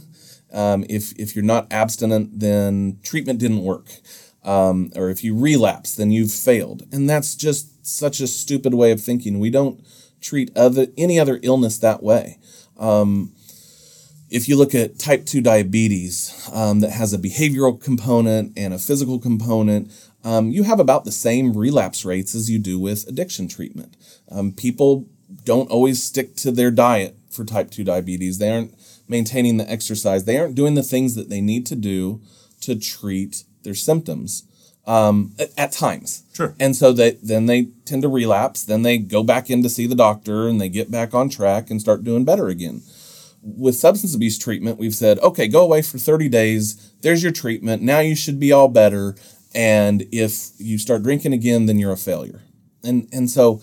D: um, if if you're not abstinent, then treatment didn't work. Um, or if you relapse, then you've failed, and that's just such a stupid way of thinking. We don't treat other any other illness that way if you look at type 2 diabetes um, that has a behavioral component and a physical component, um, you have about the same relapse rates as you do with addiction treatment. Um, people don't always stick to their diet for type 2 diabetes. They aren't maintaining the exercise, they aren't doing the things that they need to do to treat their symptoms um, at, at times.
B: Sure.
D: And so they, then they tend to relapse. Then they go back in to see the doctor and they get back on track and start doing better again with substance abuse treatment, we've said, okay, go away for 30 days. There's your treatment. Now you should be all better. And if you start drinking again, then you're a failure. And and so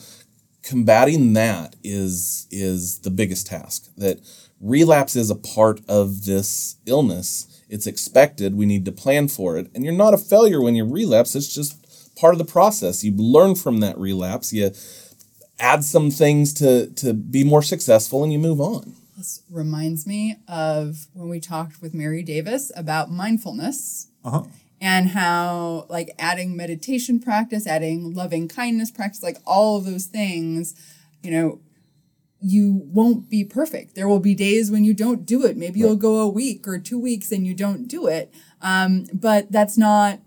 D: combating that is is the biggest task. That relapse is a part of this illness. It's expected. We need to plan for it. And you're not a failure when you relapse. It's just part of the process. You learn from that relapse. You add some things to to be more successful and you move on.
A: This reminds me of when we talked with Mary Davis about mindfulness
B: Uh-huh.
A: And how like adding meditation practice, adding loving kindness practice, like all of those things, you know, you won't be perfect. There will be days when you don't do it. Maybe you'll go a week or two weeks and you don't do it. Um, but that's not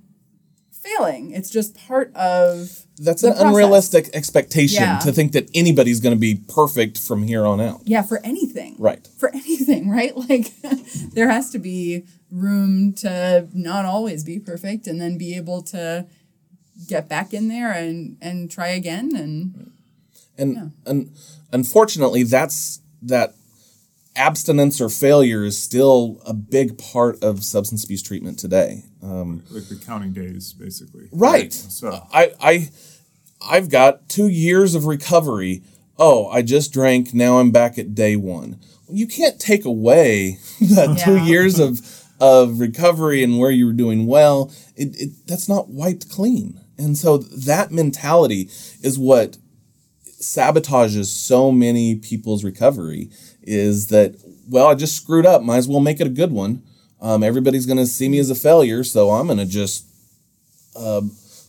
A: failing. It's just part of
D: That's an
A: process.
D: unrealistic expectation
A: Yeah.
D: to think that anybody's going to be perfect from here on out.
A: Yeah, for anything.
D: Right.
A: For anything, right? (laughs) Like there has to be room to not always be perfect and then be able to get back in there and and try again and
D: And, and unfortunately, that's that abstinence or failure is still a big part of substance abuse treatment today. Um,
B: Like the counting days, basically.
D: right.
B: So
D: I, I, I've got two years of recovery. Oh, I just drank. Now I'm back at day one. You can't take away (laughs) that two years of of recovery and where you were doing well. It, it that's not wiped clean. And so that mentality is what sabotages so many people's recovery is that well i just screwed up might as well make it a good one um, everybody's going to see me as a failure so i'm going to just uh,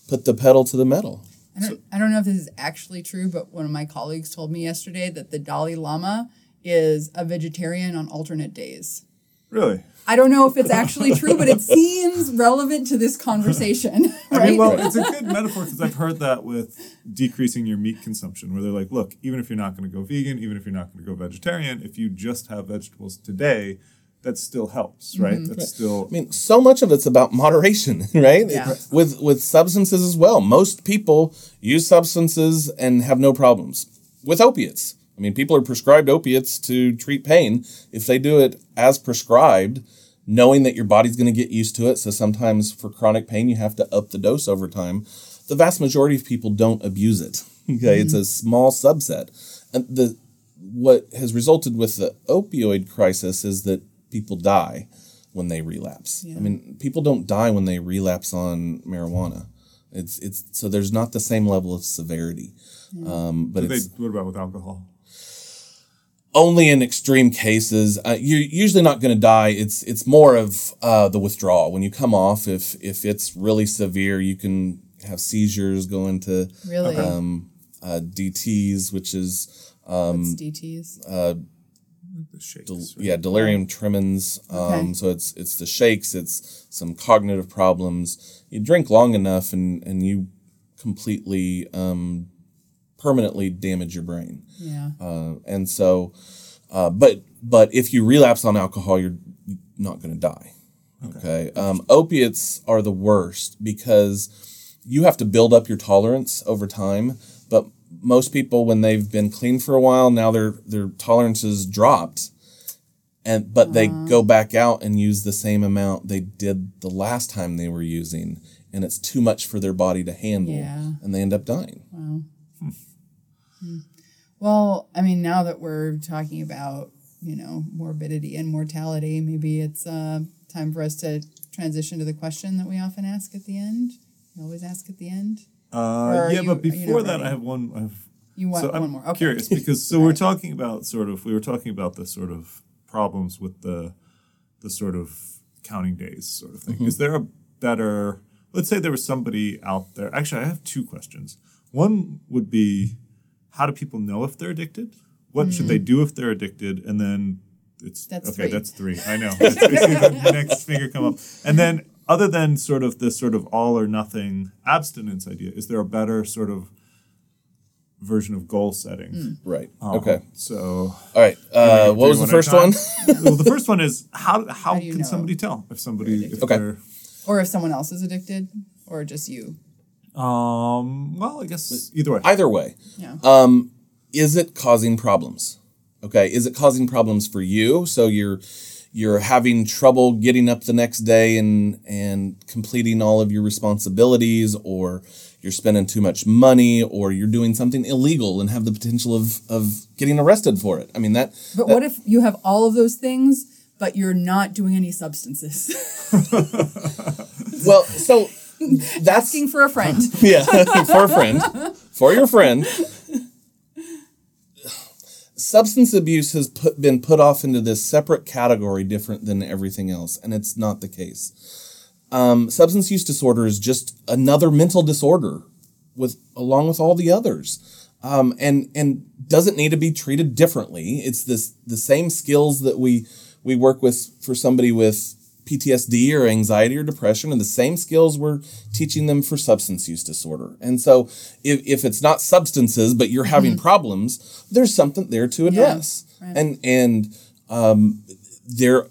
D: put the pedal to the metal.
A: I don't, I don't know if this is actually true, but one of my colleagues told me yesterday that the Dalai Lama is a vegetarian on alternate days.
B: really,
A: I don't know if it's actually true, but it (laughs) seems relevant to this conversation, (laughs)
B: I mean, well, it's a good metaphor because I've heard that with decreasing your meat consumption, where they're like, look, even if you're not going to go vegan, even if you're not going to go vegetarian, if you just have vegetables today, that still helps, right? Mm-hmm. That's still.
D: i mean so much of it's about moderation (laughs) right?
A: Yeah.
D: with with substances as well. Most people use substances and have no problems with opiates. I mean people are prescribed opiates to treat pain. If they do it as prescribed knowing that your body's going to get used to it so sometimes for chronic pain you have to up the dose over time the vast majority of people don't abuse it (laughs) okay? It's a mm-hmm. small subset. And the what has resulted with the opioid crisis is that people die when they relapse. I mean, people don't die when they relapse on marijuana. It's it's so there's not the same level of severity. Um, but
B: They, what about with alcohol?
D: only in extreme cases. Uh, you're usually not going to die. It's it's more of uh, the withdrawal when you come off. If if it's really severe, you can have seizures, go into
A: really,
D: um, uh, DTS, which is
A: What's DTs?
B: The shakes.
D: del-
B: right?
D: yeah delirium tremens um,
A: Okay.
D: so it's it's the shakes it's some cognitive problems you drink long enough and and you completely um, permanently damage your brain
A: Yeah.
D: uh, and so uh, but but if you relapse on alcohol you're not going to die okay, Um, opiates are the worst because you have to build up your tolerance over time but most people when they've been clean for a while now their their tolerance is dropped and but they go back out and use the same amount they did the last time they were using and it's too much for their body to handle
A: Yeah.
D: and they end up dying
A: Well, I mean, now that we're talking about, you know, morbidity and mortality, maybe it's uh, time for us to transition to the question that we often ask at the end. We always ask at the end.
B: Uh, yeah,
A: you-
B: but
A: are you not
B: before that,
A: ready?
B: I have one. I have,
A: You want
B: so
A: one
B: I'm
A: more? Okay.
B: curious because so we're (laughs) talking about sort of we were talking about the sort of problems with the the sort of counting days sort of thing.
A: Mm-hmm.
B: Is there a better? Let's say there was somebody out there. Actually, I have two questions. One would be, how do people know if they're addicted? What should they do if they're addicted? And then it's.
A: That's
B: okay.
A: three.
B: That's three. I know. It's, I see the next finger come up. And then, other than sort of this sort of all or nothing abstinence idea, is there a better sort of version of goal setting?
D: right.
B: Um,
D: okay.
B: So,
D: all right uh,
B: do
D: what was the first one? (laughs)
B: well, the first one is how how,
A: do you
B: can
A: know?
B: somebody tell if somebody if
D: Okay.
B: they're
A: Or if someone else is addicted, or just you.
B: um well I guess either way.
D: either way.
A: Yeah.
D: um, is it causing problems? Okay is it causing problems for you? So you're you're having trouble getting up the next day and and completing all of your responsibilities or you're spending too much money or you're doing something illegal and have the potential of of getting arrested for it i mean that
A: but what if you have all of those things, but you're not doing any substances? (laughs)
D: well so (laughs) that's
A: Asking for a friend. (laughs)
D: yeah for a friend for your friend substance abuse has put, been put off into this separate category different than everything else, and it's not the case. Um, substance use disorder is just another mental disorder with along with all the others. Um, and and doesn't need to be treated differently. It's this the same skills that we we work with for somebody with PTSD or anxiety or depression, and the same skills we're teaching them for substance use disorder. And so, if, if it's not substances, but you're having problems, there's something there to address,
A: right.
D: and and um, there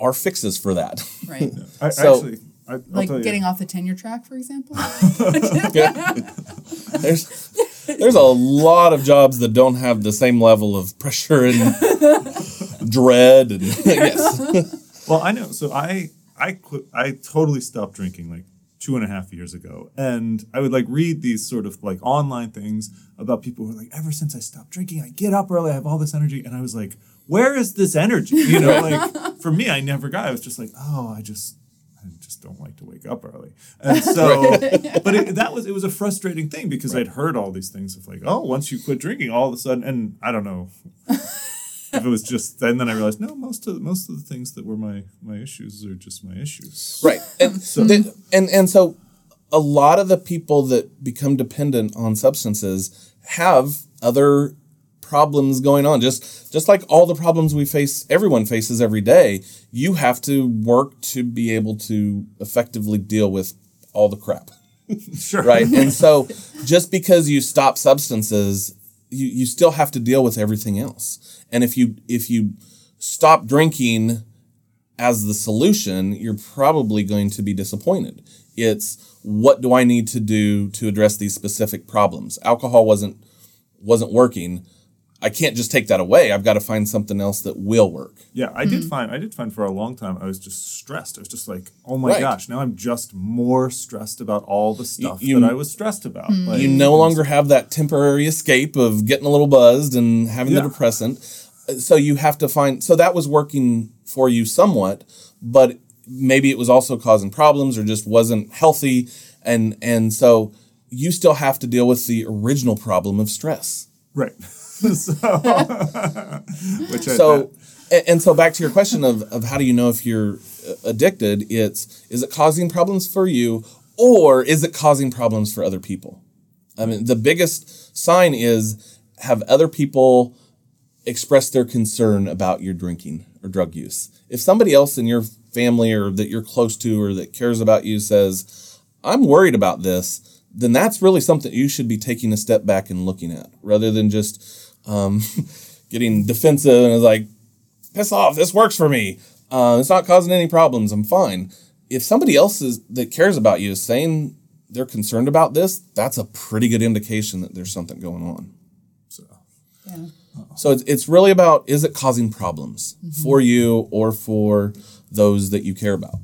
D: are fixes for that.
A: Right. (laughs)
B: I,
D: So-
B: actually, I, I'll
A: Like
B: tell you.
A: getting off the tenure track, for example. (laughs) (laughs)
D: there's there's a lot of jobs that don't have the same level of pressure and (laughs) dread and yes
B: Well, I know. So I I quit, I totally stopped drinking like two and a half years ago, and I would like read these sort of like online things about people who are like, ever since I stopped drinking, I get up early, I have all this energy, and I was like, where is this energy? You know, like for me, I never got. I was just like, oh, I just. Just don't like to wake up early, and (laughs) so, but it, that was it was a frustrating thing because I'd heard all these things of like, oh, once you quit drinking, all of a sudden, and I don't know, (laughs) if it was just and then I realized no most of most of the things that were my my issues are just my issues.
D: right. And the- and and so a lot of the people that become dependent on substances have other problems going on. Just just like all the problems we face everyone faces every day you have to work to be able to effectively deal with all the crap. (laughs)
B: Sure.
D: right? And so just because you stop substances you, you still have to deal with everything else. And if you if you stop drinking as the solution you're probably going to be disappointed. It's what do i need to do to address these specific problems? Alcohol wasn't wasn't working i can't just take that away i've got to find something else that will work
B: Yeah, I did find I did find for a long time I was just stressed. I was just like, oh my
D: Right.
B: gosh, now I'm just more stressed about all the stuff
D: you-
B: that I was stressed about. Like,
D: you no longer have that temporary escape of getting a little buzzed and having
B: Yeah.
D: the depressant. Uh, So you have to find. So that was working for you somewhat, but maybe it was also causing problems or just wasn't healthy, and and so you still have to deal with the original problem of stress.
B: right. (laughs) (laughs) (laughs) so, (laughs) which
D: So. a- And so back to your question of, of how do you know if you're uh, addicted? It's is it causing problems for you or is it causing problems for other people? I mean, the biggest sign is have other people express their concern about your drinking or drug use. If somebody else in your family or that you're close to or that cares about you says, I'm worried about this, then that's really something you should be taking a step back and looking at rather than just um, (laughs) getting defensive and it's like, piss off, this works for me. Uh, it's not causing any problems. I'm fine. If somebody else is, that cares about you is saying they're concerned about this, that's a pretty good indication that there's something going on.
A: So, Yeah.
D: So it's, it's really about is it causing problems for you or for those that you care about?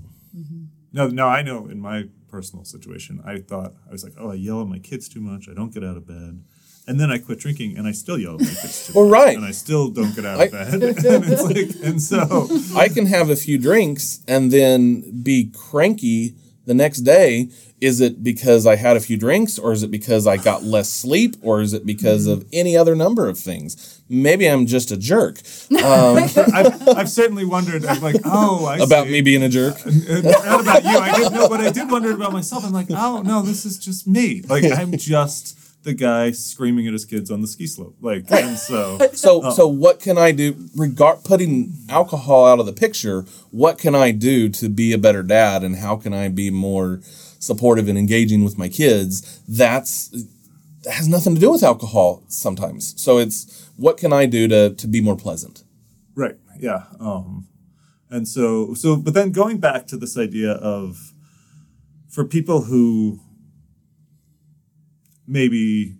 B: no, no, I know in my personal situation, I thought I was like, oh, I yell at my kids too much. I don't get out of bed. And then I quit drinking, and I still yell at my kids too
D: Well,
B: much,
D: right.
B: and I still don't get out
D: I-
B: of bed. and (laughs) (laughs) it's like, and so
D: I can have a few drinks and then be cranky the next day. Is it because I had a few drinks, or is it because I got less sleep, or is it because mm-hmm. of any other number of things? Maybe I'm just a jerk (laughs) um,
B: I've, I've certainly wondered. I'm like, oh, I
D: about
B: see.
D: me being a jerk.
B: Uh, uh not about you. I didn't know, but I did wonder about myself. I'm like, oh no, this is just me. Like I'm just the guy screaming at his kids on the ski slope. Like, (laughs) and so
D: So, so what can I do? Regard putting alcohol out of the picture. What can I do to be a better dad, and how can I be more supportive and engaging with my kids? That's that has nothing to do with alcohol sometimes. So it's what can I do to to be more pleasant?
B: right, yeah. Um, and so so, but then going back to this idea of for people who maybe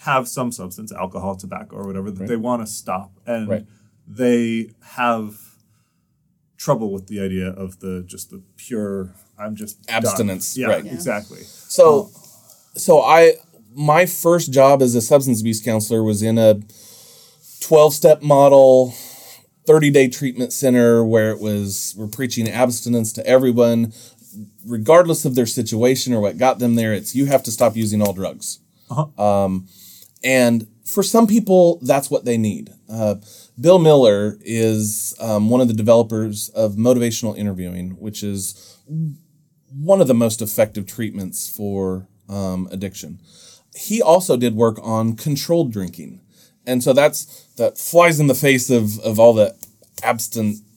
B: have some substance, alcohol, tobacco, or whatever, that they want to stop, and
D: Right.
B: they have trouble with the idea of the just the pure. I'm just done."
D: Abstinence,
B: Yeah,
D: right.
B: exactly.
D: So, um, so I my first job as a substance abuse counselor was in a twelve step model. 30 day treatment center where it was we're preaching abstinence to everyone regardless of their situation or what got them there it's you have to stop using all drugs um, and for some people, that's what they need. Uh, Bill Miller is um, one of the developers of motivational interviewing, which is one of the most effective treatments for um, addiction. He also did work on controlled drinking, and so that's that flies in the face of of all the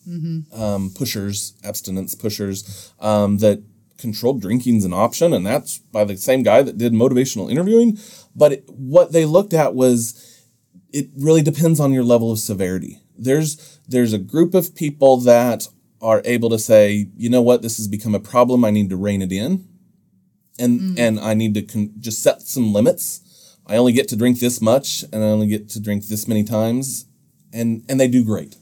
D: abstinent um, pushers, abstinence pushers, um, that controlled drinking's an option, and that's by the same guy that did motivational interviewing. But it, what they looked at was it really depends on your level of severity. There's there's a group of people that are able to say, you know what, this has become a problem. I need to rein it in, and and I need to con- just set some limits. I only get to drink this much, and I only get to drink this many times, and and they do great.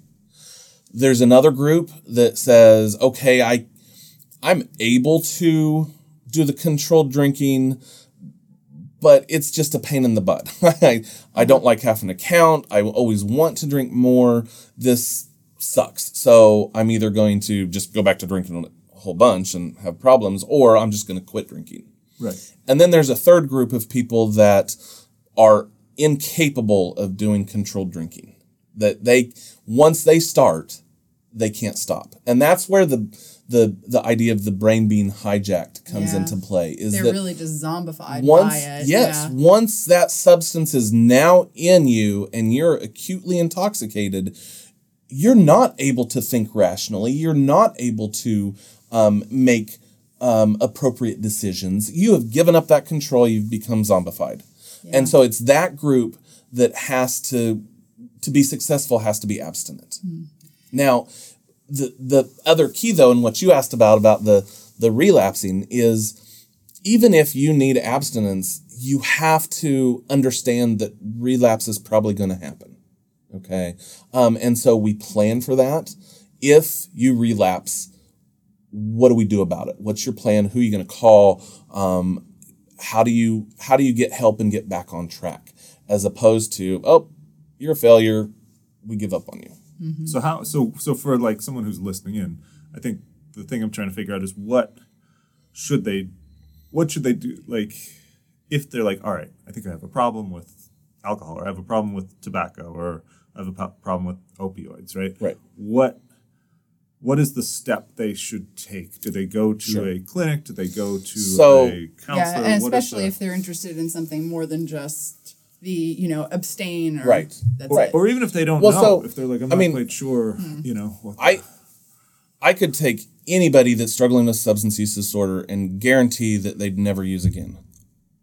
D: There's another group that says, okay, I I'm able to do the controlled drinking, but it's just a pain in the butt. (laughs) I, I mm-hmm. don't like having to count. I always want to drink more. This sucks. So I'm either going to just go back to drinking a whole bunch and have problems, or I'm just going to quit drinking.
B: Right.
D: And then there's a third group of people that are incapable of doing controlled drinking. That they once they start, they can't stop. And that's where the the the idea of the brain being hijacked comes
A: Yeah.
D: into play. Is
A: They're
D: that
A: really just zombified
D: once yes,
A: Yeah.
D: once that substance is now in you and you're acutely intoxicated, you're not able to think rationally. You're not able to um, make um, appropriate decisions. You have given up that control. You've become zombified, and so it's that group that has to to be successful has to be abstinent. Now, the the other key though, and what you asked about about the the relapsing is even if you need abstinence, you have to understand that relapse is probably going to happen. Okay. Um, and so we plan for that. If you relapse, what do we do about it? What's your plan? Who are you going to call? Um, how do you how do you get help and get back on track? As opposed to, oh, you're a failure, we give up on you. Mm-hmm.
B: So how so so for like someone who's listening in, I think the thing I'm trying to figure out is what should they what should they do like if they're like, all right, I think I have a problem with alcohol or I have a problem with tobacco or I have a po- problem with opioids, right?
D: Right.
B: What what is the step they should take? Do they go to
D: Sure.
B: a clinic? Do they go to
D: So-
B: a counselor?
A: Yeah, and
B: What
A: especially if they're interested in something more than just the, you know, abstain or
D: Right.
A: that's
D: Right.
A: it.
B: or even if they don't
D: Well,
B: know,
D: so,
B: if they're like, I'm
D: I
B: not
D: mean-
B: quite sure,
A: Hmm.
B: you know, what
D: I I could take anybody that's struggling with substance use disorder and guarantee that they'd never use again.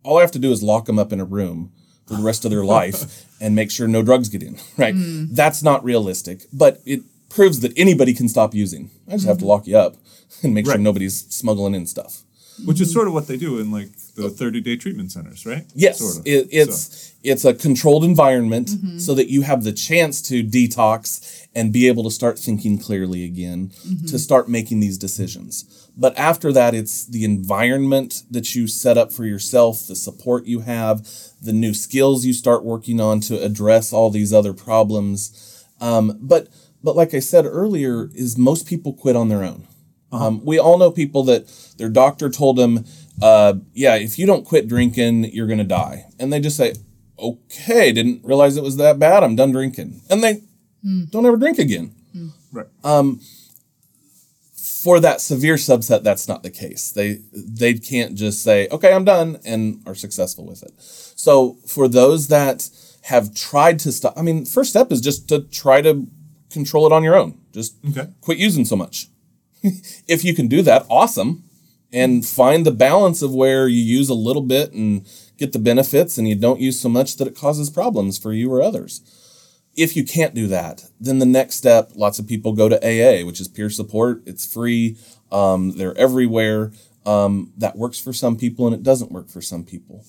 D: All I have to do is lock them up in a room for the rest of their life (laughs) and make sure no drugs get in, right? That's not realistic, but it proves that anybody can stop using. I just have to lock you up and make sure nobody's smuggling in stuff.
B: Which is sort of what they do in like the 30 day treatment centers, right?
D: Yes,
B: Sort of.
D: it, it's it's a controlled environment
A: Mm-hmm.
D: so that you have the chance to detox and be able to start thinking clearly again,
A: Mm-hmm.
D: to start making these decisions. But after that, it's the environment that you set up for yourself, the support you have, the new skills you start working on to address all these other problems. Um, but but like I said earlier, is most people quit on their own. Um, we all know people that their doctor told them, uh, yeah, if you don't quit drinking, you're going to die. And they just say, okay, didn't realize it was that bad. I'm done drinking. And they don't ever drink again.
B: right.
D: For that severe subset, that's not the case. They they can't just say, okay, I'm done and are successful with it. So for those that have tried to stop, I mean, first step is just to try to control it on your own. Just
B: Okay.
D: quit using so much. (laughs) if you can do that, awesome. And find the balance of where you use a little bit and get the benefits and you don't use so much that it causes problems for you or others. If you can't do that, then the next step, lots of people go to AA, which is peer support. It's free. Um, they're everywhere. Um, that works for some people and it doesn't work for some people.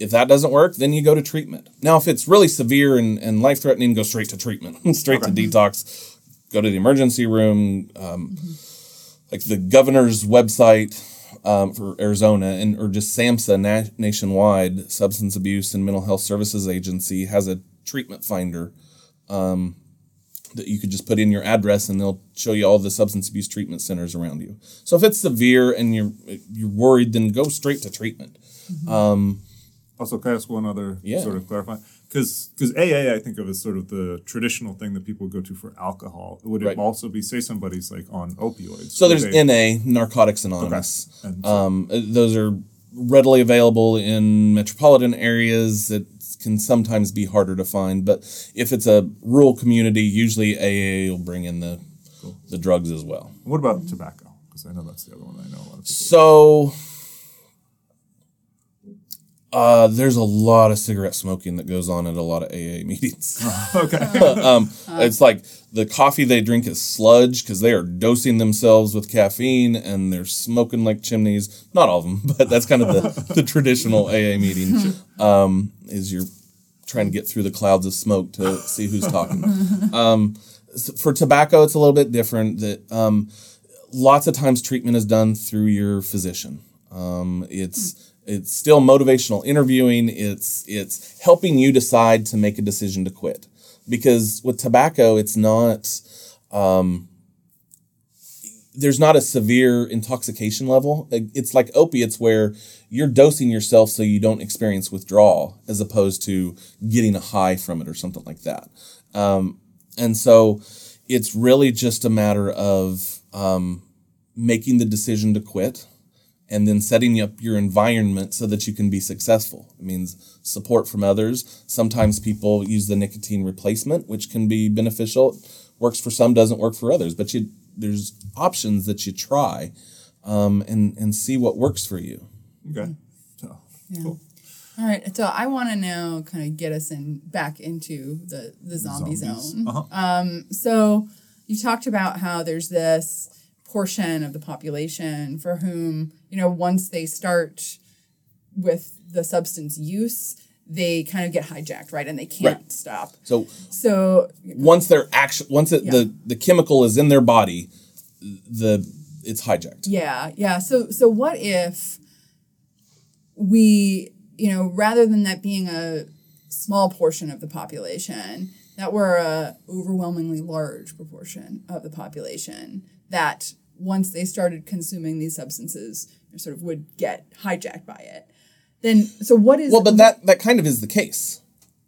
D: If that doesn't work, then you go to treatment. Now, if it's really severe and, and life threatening, go straight to treatment, (laughs) straight to detox, go to the emergency room, um, like the governor's website um, for Arizona and or just SAMHSA na- nationwide substance abuse and mental health services agency has a treatment finder um, that you could just put in your address and they'll show you all the substance abuse treatment centers around you. So if it's severe and you're you're worried, then go straight to treatment.
B: Also, can I ask one other
D: Yeah.
B: sort of clarifying? Because because AA I think of as sort of the traditional thing that people go to for alcohol. Would it
D: Right.
B: also be say somebody's like on opioids?
D: So there's
B: they-
D: NA, Narcotics Anonymous.
B: Okay. So-
D: Um, uh, those are readily available in metropolitan areas that can sometimes be harder to find. But if it's a rural community, usually AA will bring in the the drugs as well.
B: What about tobacco? Because I know that's the other one I know a lot of people.
D: So uh, there's a lot of cigarette smoking that goes on at a lot of AA (laughs) meetings. (laughs)
B: okay. (laughs)
D: um, it's like the coffee they drink is sludge because they are dosing themselves with caffeine and they're smoking like chimneys. Not all of them, but that's kind of the, the traditional AA meeting. Um, is you're trying to get through the clouds of smoke to see who's talking. Um, for tobacco, it's a little bit different. That um, lots of times treatment is done through your physician. Um, it's it's still motivational interviewing. It's it's helping you decide to make a decision to quit. Because with tobacco, it's not um, there's not a severe intoxication level. It's like opiates where you're dosing yourself so you don't experience withdrawal, as opposed to getting a high from it or something like that. Um, and so it's really just a matter of um, making the decision to quit and then setting up your environment so that you can be successful. It means support from others. Sometimes people use the nicotine replacement, which can be beneficial. Works for some, doesn't work for others. But you, there's options that you try um, and and see what works for you.
B: Okay. So cool.
A: All right, so I want to now kind of get us in back into the the zombie
B: Zombies.
A: zone.
B: Uh-huh.
A: So you talked about how there's this portion of the population for whom you know once they start with the substance use, they kind of get hijacked, right, and they can't
D: Right.
A: stop.
D: So
A: So
D: once they're actually once it,
A: Yeah.
D: the the chemical is in their body, the it's hijacked.
A: Yeah, yeah. So so what if we, you know, rather than that being a small portion of the population, that were a overwhelmingly large proportion of the population that once they started consuming these substances, sort of would get hijacked by it. Then so what is
D: Well, but that that kind of is the case.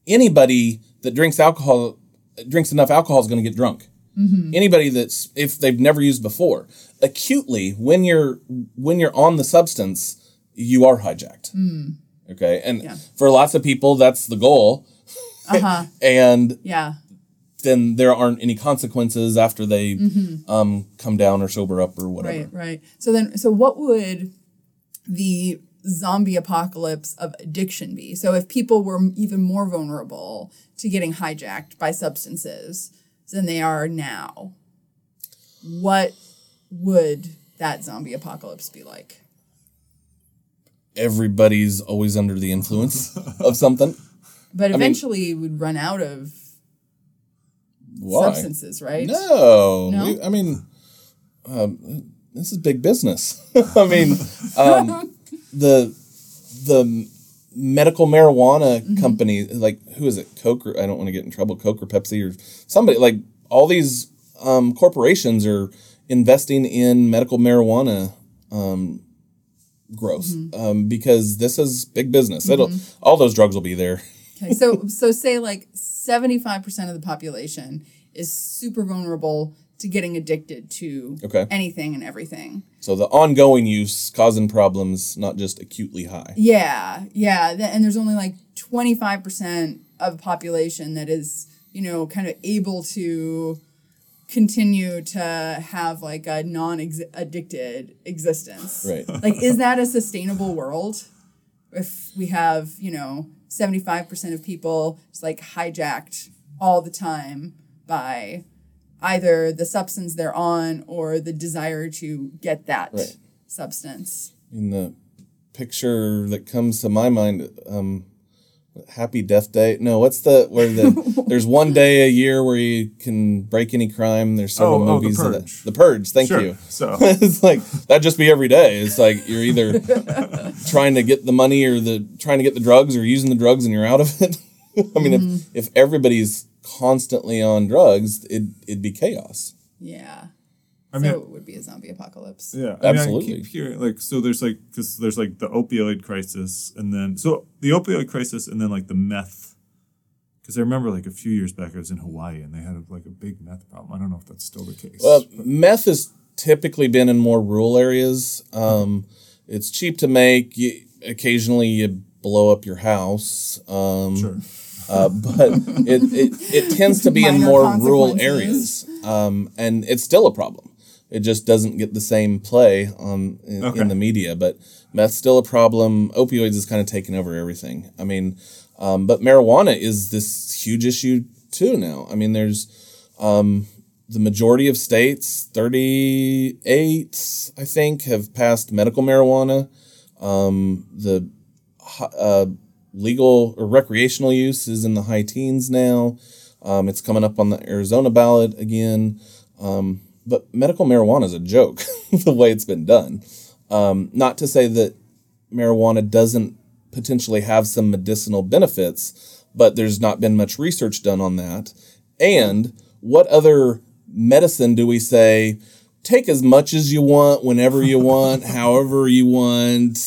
D: Anybody that drinks alcohol drinks enough alcohol is going to get drunk. Anybody that's if they've never used before, acutely when you're when you're on the substance, you are hijacked. Okay, and
A: Yeah.
D: for lots of people, that's the goal.
A: uh-huh. (laughs)
D: And
A: Yeah.
D: Then there aren't any consequences after they um, come down or sober up or whatever.
A: Right, right. So then, so what would the zombie apocalypse of addiction be? So if people were even more vulnerable to getting hijacked by substances than they are now, what would that zombie apocalypse be like?
D: Everybody's always under the influence of something. (laughs)
A: But
D: mean-
A: eventually, we'd run out of
D: Why?
A: substances, right?
D: No,
A: No?
D: We- I mean, um, this is big business. (laughs) I mean, um, (laughs) the the medical marijuana
A: Mm-hmm.
D: company, like who is it? Coke or I don't want to get in trouble. Coke or Pepsi or somebody. Like all these um, corporations are investing in medical marijuana um, growth
A: Mm-hmm.
D: um, because this is big business. It'll all those drugs will be there.
A: Okay, so (laughs) so say like seventy five percent of the population is super vulnerable to getting addicted to
D: Okay.
A: anything and everything.
D: So the ongoing use causing problems, not just acutely high.
A: Yeah, yeah, and there's only like twenty five percent of the population that is you know kind of able to continue to have like a non addicted existence.
D: Right.
A: Like, is that a sustainable world? If we have you know seventy five percent of people just like hijacked all the time by either the substance they're on or the desire to get that
D: Right.
A: substance.
D: In the picture that comes to my mind, um, Happy Death Day. No, what's the where the (laughs) there's one day a year where you can break any crime. There's several
B: Oh, oh, The
D: movies. that-
B: Purge.
D: The Purge. Thank
B: Sure.
D: you.
B: So (laughs)
D: it's like that'd just be every day. It's like you're either (laughs) trying to get the money or the trying to get the drugs or using the drugs and you're out of it. I mean,
A: Mm-hmm.
D: if if everybody's constantly on drugs, it it'd be chaos.
A: Yeah.
B: I mean,
A: so it would be a zombie apocalypse.
B: Yeah, I
D: Absolutely.
B: Mean, I keep hearing like so. There's like because there's like the opioid crisis, and then so the opioid crisis, and then like the meth because I remember like a few years back I was in Hawaii and they had like a big meth problem. I don't know if that's still the case.
D: Well, meth has typically been in more rural areas. Um, it's cheap to make. You, occasionally, you blow up your house. Um,
B: sure.
D: uh, but it, it, it tends to be in more rural areas. Um, and it's still a problem. It just doesn't get the same play on in,
B: Okay.
D: in the media. But meth's still a problem. Opioids is kind of taking over everything. I mean, um, but marijuana is this huge issue too now. I mean, there's um, the majority of states, 38, I think, have passed medical marijuana. Um, the uh, legal or recreational use is in the high teens now. Um, it's coming up on the Arizona ballot again. Um, but medical marijuana is a joke, (laughs) the way it's been done. Um, not to say that marijuana doesn't potentially have some medicinal benefits, but there's not been much research done on that. And what other medicine do we say take as much as you want, whenever you (laughs) (laughs) want, however you want,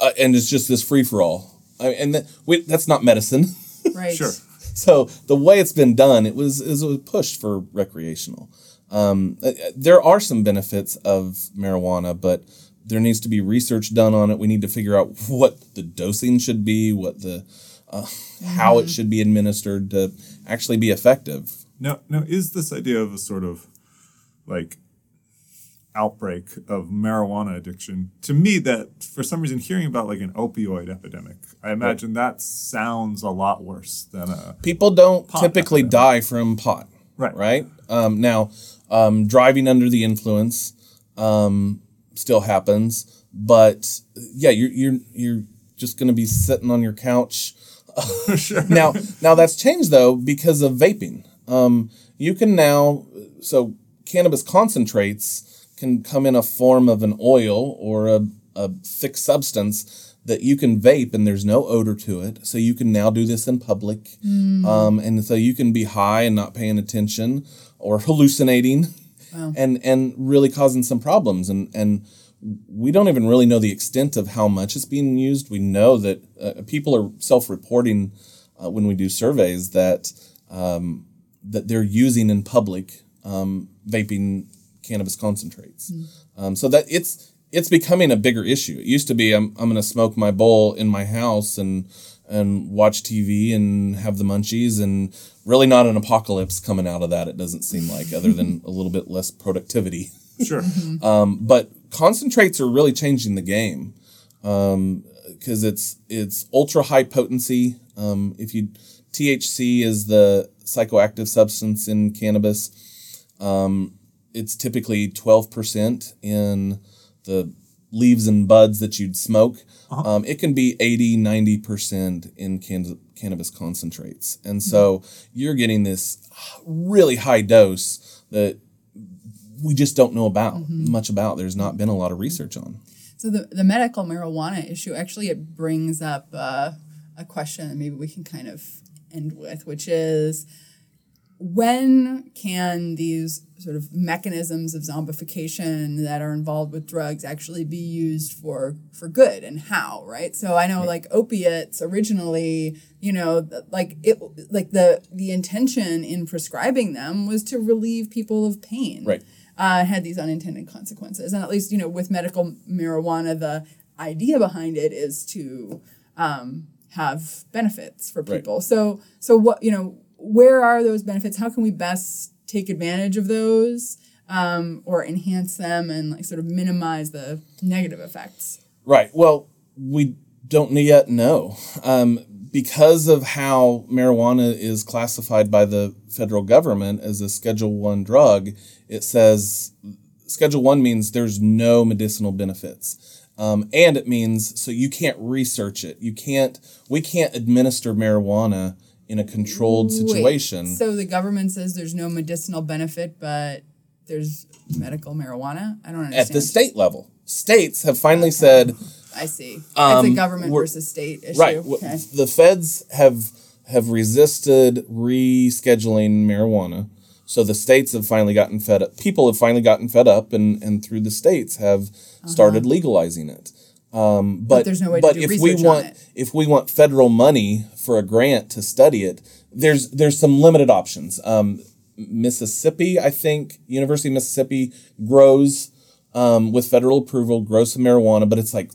D: uh, and it's just this free for all? And that, we, that's not medicine.
A: Right.
B: Sure.
D: So the way it's been done, it was it was pushed for recreational. Um, uh, there are some benefits of marijuana, but there needs to be research done on it. We need to figure out (laughs) what the dosing should be, what the uh, how it should be administered to actually be effective.
B: Now, now is this idea of a sort of like outbreak of marijuana addiction to me that for some reason hearing about like an opioid epidemic i imagine that sounds a lot worse than a
D: People don't
B: Pot
D: typically
B: epidemic.
D: die from pot.
B: Right.
D: Right. Um, now, um, driving under the influence um, still happens, but yeah, you're you're you're just going to be sitting on your couch. (laughs) Now, now that's changed though because of vaping. Um, you can now so cannabis concentrates can come in a form of an oil or a, a thick substance that you can vape and there's no odor to it. So you can now do this in public. Um, and so you can be high and not paying attention or hallucinating and, and really causing some problems. And, and we don't even really know the extent of how much it's being used. We know that uh, people are self-reporting uh, when we do surveys that um, that they're using in public um, vaping cannabis concentrates. Um, so that it's it's becoming a bigger issue. It used to be I'm I'm going to smoke my bowl in my house and and watch TV and have the munchies and really not an apocalypse coming out of that. It doesn't seem like other than (laughs) a little bit less productivity.
B: sure (laughs)
D: Um, but concentrates are really changing the game because it's it's ultra high potency. Um, if you THC is the psychoactive substance in cannabis. Um, it's typically twelve percent in the leaves and buds that you'd smoke. Um, it can be 80, 90 percent in can- cannabis concentrates, and so you're getting this really high dose that we just don't know about much about. There's not been a lot of research on.
A: So the, the medical marijuana issue actually it brings up uh, a question that maybe we can kind of end with, which is when can these sort of mechanisms of zombification that are involved with drugs actually be used for for good and how right so i know like opiates originally you know like it like the the intention in prescribing them was to relieve people of pain
D: Right.
A: uh, had these unintended consequences. And at least, you know, with medical marijuana, the idea behind it is to um, have benefits for
D: Right.
A: people. So, so what, you know, where are those benefits? How can we best take advantage of those um, or enhance them and like sort of minimize the negative effects?
D: Right. Well, we don't yet know. Um, because of how marijuana is classified by the federal government as a Schedule One drug, it says Schedule One means there's no medicinal benefits, um, and it means so you can't research it. You can't. We can't administer marijuana in a controlled
A: Wait,
D: situation.
A: so the government says there's no medicinal benefit, but there's medical marijuana. I don't understand.
D: at the state level, states have finally said.
A: I see. it's
D: Um,
A: a government versus state issue.
D: Right.
A: Okay.
D: The feds have have resisted rescheduling marijuana. So the states have finally gotten fed up. People have finally gotten fed up, and and through the states have started legalizing it. Um, but,
A: Uh-huh. there's no way to
D: but
A: do
D: if we want if we want federal money for a grant to study it, there's there's some limited options. Um, Mississippi, I think University of Mississippi grows um, with federal approval, grows some marijuana, but it's like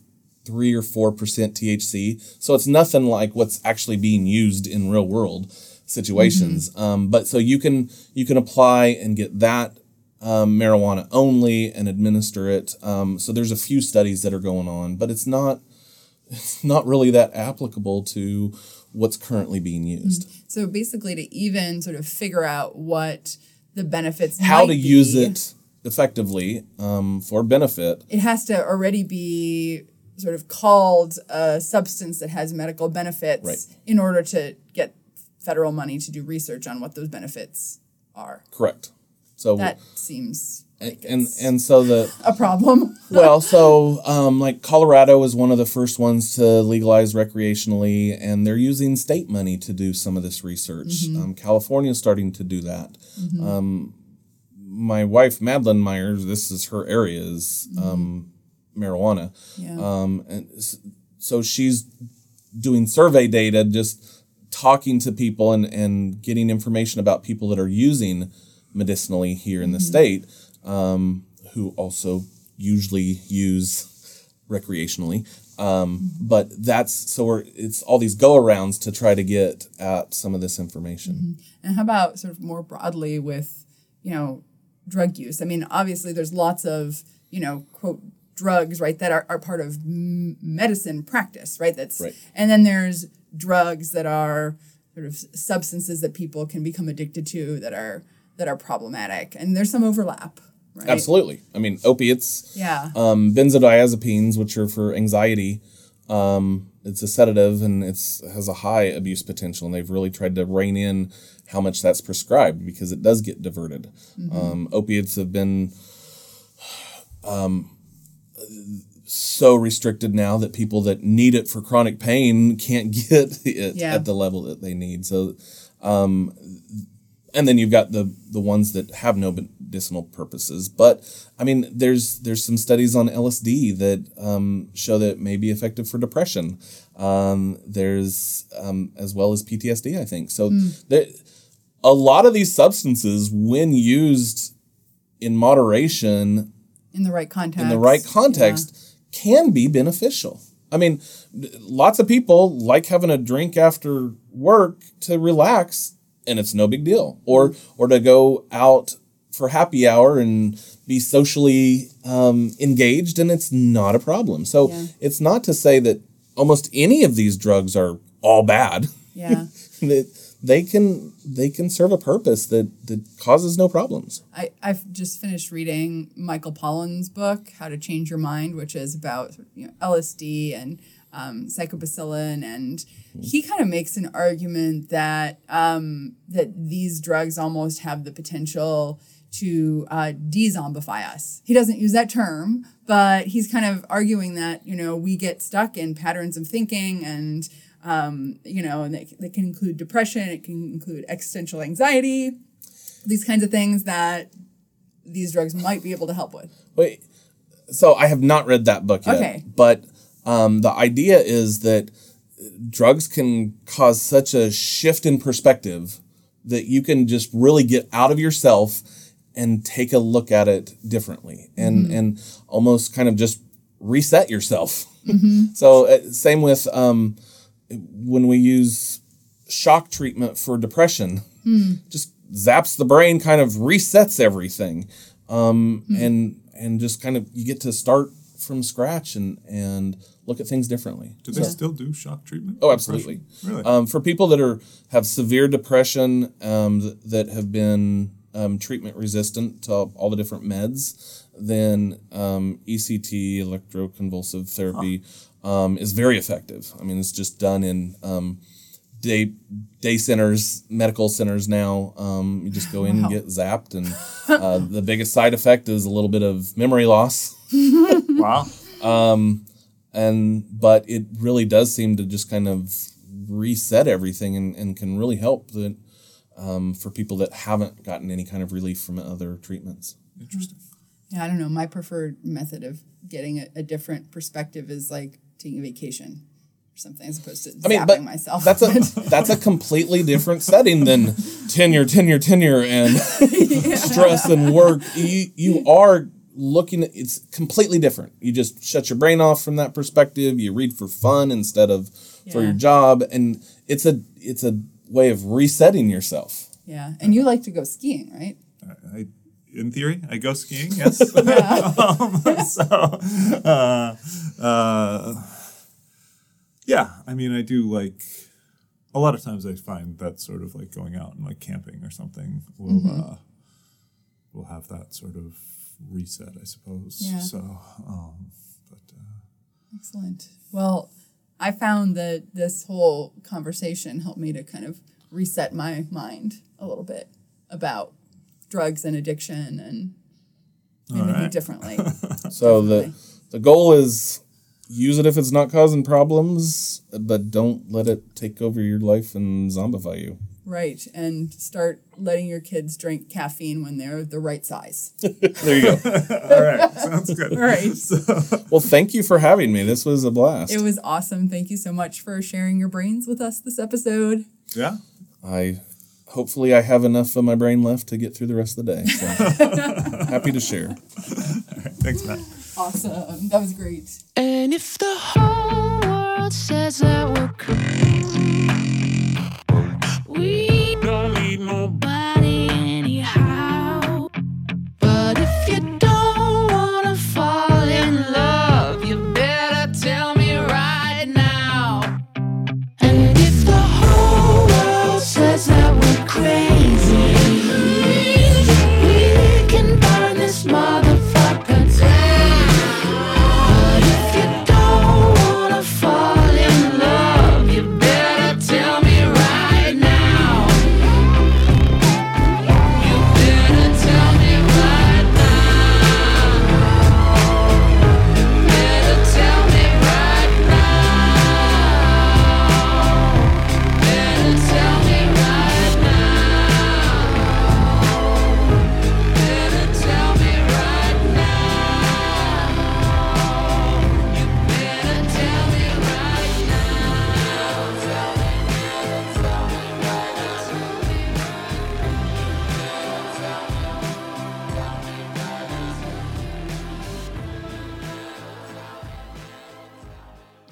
D: three or four percent THC, so it's nothing like what's actually being used in real world situations. Um, but so you can you can apply and get that um, marijuana only and administer it. Um, so there's a few studies that are going on, but it's not (laughs) it's not really that applicable to what's currently being used.
A: So basically, to even sort of figure out what the benefits,
D: How to use it effectively um, for benefit.
A: it has to already be sort of called a substance that has medical benefits
D: Right.
A: in order to get federal money to do research on what those benefits are.
D: Correct. So
A: That seems
D: and,
A: like
D: and and so the
A: a problem. (laughs)
D: well, so um, like Colorado is one of the first ones to legalize recreationally, and they're using state money to do some of this research. Um, California is starting to do that. Um, my wife Madeline Myers, this is her area is um, marijuana,
A: Yeah.
D: um, and so she's doing survey data, just talking to people and and getting information about people that are using medicinally here in the state um, who also usually use recreationally. Um, but that's so we're it's all these go arounds to try to get at some of this information.
A: And how about sort of more broadly with, you know, drug use? I mean, obviously there's lots of, you know, quote, drugs, right, that are, are part of m- medicine practice, right? That's
D: Right.
A: and then there's drugs that are sort of substances that people can become addicted to that are that are problematic. And there's some overlap, right?
D: Absolutely. I mean, opiates,
A: Yeah.
D: um, benzodiazepines, which are for anxiety. Um, it's a sedative and it's has a high abuse potential, and they've really tried to rein in how much that's prescribed because it does get diverted. Um, opiates have been um, so restricted now that people that need it for chronic pain can't (laughs) get it
A: Yeah.
D: at the level that they need. So, um, and then you've got the the ones that have no medicinal purposes. But I mean, there's there's some studies on LSD that um, show that it may be effective for depression. Um, there's um, as well as PTSD, I think. So there, a lot of these substances, when used in moderation,
A: In the right context.
D: in the right context can be beneficial. I mean, lots of people like having a drink after work to relax and it's no big deal. Or or to go out for happy hour and be socially um, engaged and it's not a problem. So
A: Yeah.
D: it's not to say that almost any of these drugs are all bad.
A: Yeah. (laughs)
D: they, they can they can serve a purpose that, that causes no problems.
A: I, I've just finished reading Michael Pollan's book, How to Change Your Mind, which is about you know, LSD and um, psilocybin, and he kind of makes an argument that um, that these drugs almost have the potential to uh, de-zombify us. He doesn't use that term, but he's kind of arguing that you know we get stuck in patterns of thinking and um, you know, and that, that can include depression, it can include existential anxiety, these kinds of things that these drugs might be able to help with.
D: Wait, so I have not read that book yet.
A: Okay.
D: But um, the idea is that drugs can cause such a shift in perspective that you can just really get out of yourself and take a look at it differently and and almost kind of just reset yourself. (laughs) so uh, same with um, when we use shock treatment for depression, just zaps the brain, kind of resets everything, um, and and just kind of you get to start from scratch and and look at things differently.
B: Do they still do shock treatment?
D: Oh, absolutely.
B: depression? Really?
D: Um, for people that are have severe depression um, th- that have been um, treatment resistant to all the different meds, then um, ECT, electroconvulsive therapy, um, is very effective. I mean, it's just done in um, day day centers, medical centers now. Um, you just go in and get zapped, and uh, the biggest side effect is a little bit of memory loss (laughs)
B: wow.
D: and but it really does seem to just kind of reset everything and, and can really help that um, for people that haven't gotten any kind of relief from other treatments.
B: Interesting.
A: Yeah, I don't know. My preferred method of getting a, a different perspective is like taking a vacation or something as opposed to
D: I mean,
A: zapping
D: but
A: myself.
D: that's a (laughs) that's a completely different setting than tenure, tenure, tenure, and (laughs) stress and work. You you are looking at it's completely different. You just shut your brain off from that perspective. You read for fun instead of for your job, and it's a it's a way of resetting yourself.
A: yeah. And you like to go skiing, right?
F: I, in theory, I go skiing. (laughs) Yes. (laughs) um, so, uh, uh, yeah. I mean, I do like. A lot of times, I find that sort of like going out and like camping or something will uh, will have that sort of reset, I suppose.
A: Yeah.
F: So, um, but uh,
A: Excellent. Well, I found that this whole conversation helped me to kind of reset my mind a little bit about drugs and addiction and maybe
F: right.
A: differently. (laughs)
D: So the the goal is use it if it's not causing problems, but don't let it take over your life and zombify you.
A: Right. And start letting your kids drink caffeine when they're the right size. (laughs)
D: There you go. (laughs)
F: all right, sounds good.
A: All right. (laughs)
D: well, thank you for having me. This was a blast.
A: It was awesome. Thank you so much for sharing your brains with us this episode.
F: Yeah.
D: I hopefully I have enough of my brain left to get through the rest of the day. So happy to share.
F: All right, Thanks, Matt.
A: Awesome. That was great.
C: And if the whole world says that we're crazy,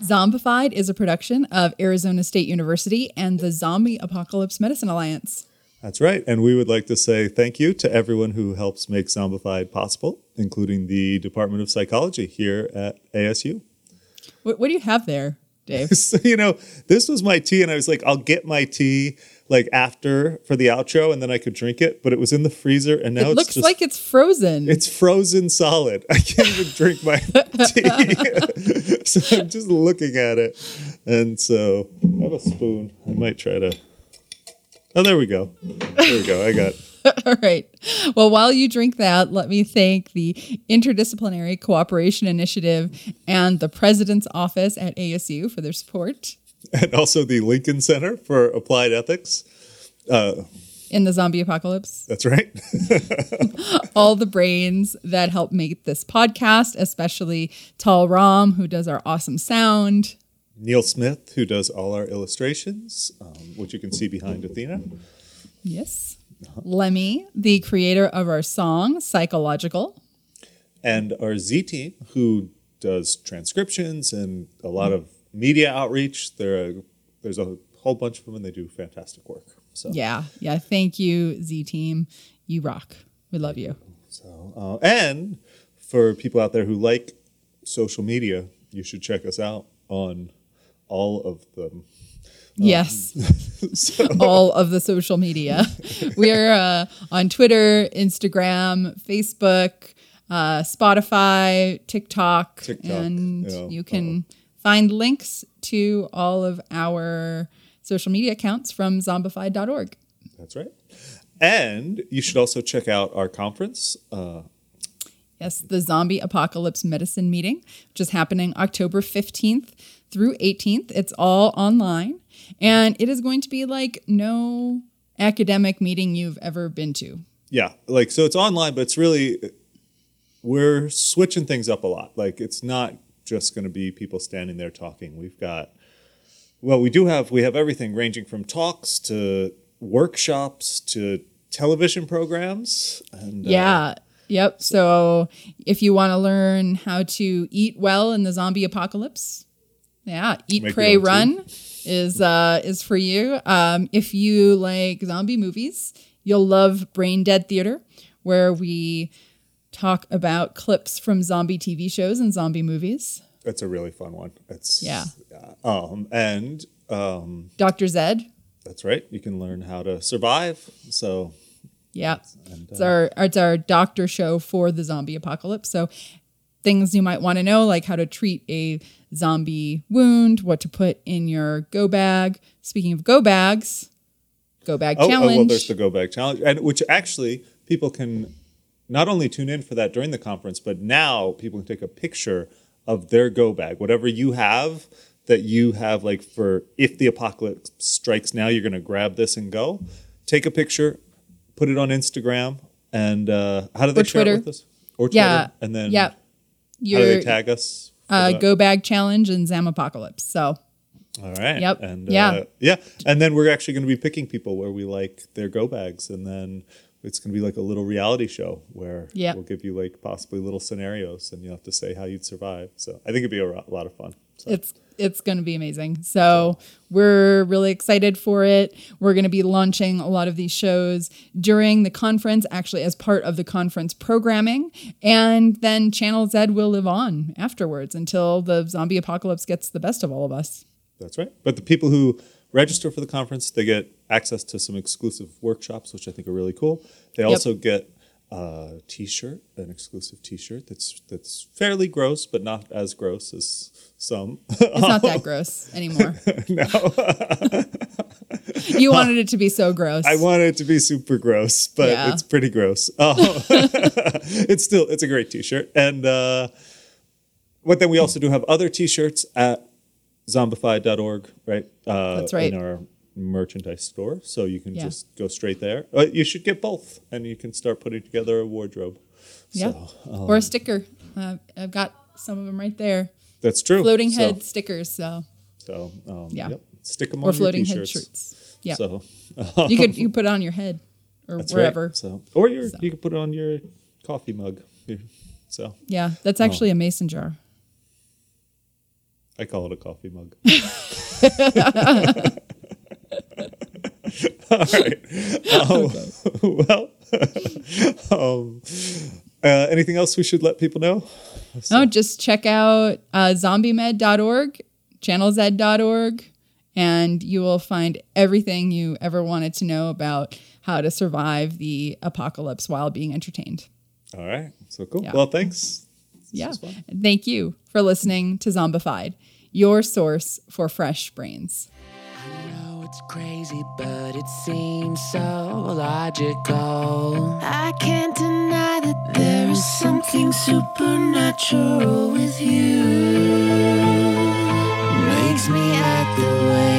A: Zombified is a production of Arizona State University and the Zombie Apocalypse Medicine Alliance.
B: That's right. And we would like to say thank you to everyone who helps make Zombified possible, including the Department of Psychology here at ASU.
A: What, what do you have there, Dave? (laughs)
B: So, you know, this was my tea, and I was like, I'll get my tea like after for the outro, and then I could drink it. But it was in the freezer, and now
A: it
B: it's
A: looks
B: just
A: like it's frozen.
B: it's frozen solid. (laughs) I can't even drink my (laughs) tea. (laughs) so I'm just looking at it. And so I have a spoon. I might try to. Oh, there we go. There we go. I got.
A: All right. Well, while you drink that, let me thank the Interdisciplinary Cooperation Initiative and the President's Office at ASU for their support (laughs)
B: And also the Lincoln Center for Applied Ethics.
A: in the zombie apocalypse.
B: That's right. (laughs)
A: All the brains that help make this podcast, especially Tal Ram, who does our awesome sound.
B: Neil Smith, who does all our illustrations, um, which you can see behind Athena.
A: Yes. Lemmy, the creator of our song, Psychological.
B: And our Z team, who does transcriptions and a lot of media outreach. There, there's a whole bunch of them, and they do fantastic work. So,
A: Yeah. Yeah. Thank you, Z Team. You rock. We love you.
B: so uh, and for people out there who like social media, you should check us out on all of them.
A: Yes. (laughs) (laughs) All of the social media. (laughs) We're uh, on Twitter, Instagram, Facebook, uh, Spotify, TikTok,
B: TikTok,
A: and
B: yeah,
A: you can find links to all of our social media accounts from zombified.org.
B: That's right. And you should also check out our conference. Uh,
A: Yes, the Zombie Apocalypse Medicine Meeting, which is happening October 15th through 18th. It's all online, and it is going to be like no academic meeting you've ever been to.
B: yeah, like so it's online, but it's really we're switching things up a lot. Like it's not just going to be people standing there talking. We've got well, we do have we have everything ranging from talks to workshops to television programs. And uh,
A: Yeah. Yep. So if you want to learn how to eat well in the zombie apocalypse, yeah, eat, pray,
B: tea.
A: run is uh, is for you. Um, if you like zombie movies, you'll love Brain Dead Theater, where we talk about clips from zombie TV shows and zombie movies.
B: that's a really fun one. It's
A: Yeah.
B: Um, and um,
A: Dr. Zed,
B: that's right. You can learn how to survive. So
A: Yeah.
B: And,
A: it's our it's our doctor show for the zombie apocalypse. So things you might want to know, like how to treat a zombie wound, what to put in your go bag. Speaking of go bags, go bag
B: Oh, oh,
A: challenge.
B: well, there's the Go Bag Challenge, and which actually people can not only tune in for that during the conference, but now people can take a picture of their Go Bag, whatever you have that you have, like for if the apocalypse strikes now, you're going to grab this and go. Take a picture, put it on Instagram, and uh, how do they
A: Or
B: share it
A: Twitter.
B: with us? Or Twitter,
A: yeah.
B: and then
A: yeah.
B: how do they tag us?
A: uh, go bag challenge and Zam apocalypse. So
B: All right.
A: Yep.
B: And
A: Yeah.
B: uh, yeah. And then we're actually going to be picking people where we like their go bags, and then it's going to be like a little reality show where
A: Yep.
B: we'll give you like possibly little scenarios, and you'll have to say how you'd survive. So I think it'd be a ro- lot of fun. So.
A: it's it's going to be amazing. So we're really excited for it. We're going to be launching a lot of these shows during the conference, actually as part of the conference programming, and then Channel Z will live on afterwards until the zombie apocalypse gets the best of all of us.
B: That's right. But the people who register for the conference, they get access to some exclusive workshops, which I think are really cool. They also get a T-shirt, an exclusive T-shirt that's that's fairly gross, but not as gross as some.
A: It's not that (laughs) gross anymore. (laughs) no. you wanted it to be so gross.
B: I want it to be super gross, but
A: Yeah.
B: it's pretty gross. (laughs) Oh, it's still it's a great T-shirt, and uh, but then we also do have other T-shirts at zombified.org, right? Uh,
A: That's right.
B: In our merchandise store, so you can
A: Yeah.
B: just go straight there. Uh, you should get both, and you can start putting together a wardrobe.
A: yeah.
B: So, um,
A: or a sticker. Uh, I've got some of them right there.
B: that's true.
A: Floating
B: So-
A: head stickers. So
B: So, um,
A: Yeah.
B: yep. stick them
A: or
B: on
A: floating
B: your
A: head
B: t-shirts.
A: shirts. Yeah.
B: So
A: you could you put it on your head or
B: that's right.
A: wherever.
B: So, or your, you could put it on your coffee mug. So.
A: Yeah, that's actually a mason jar.
B: I call it a coffee mug. (laughs) All right. Um, (laughs) Well, (laughs) um, uh, anything else we should let people know?
A: No, just check out uh, zombiemed.org, channelz.org, and you will find everything you ever wanted to know about how to survive the apocalypse while being entertained.
B: All right. So cool.
A: Yeah.
B: Well, thanks.
A: yeah.
B: fun.
A: And Thank you for listening to Zombified, your source for fresh brains.
C: I know it's crazy, but it seems so logical. I can't deny that there is something supernatural with you. Makes me act the way.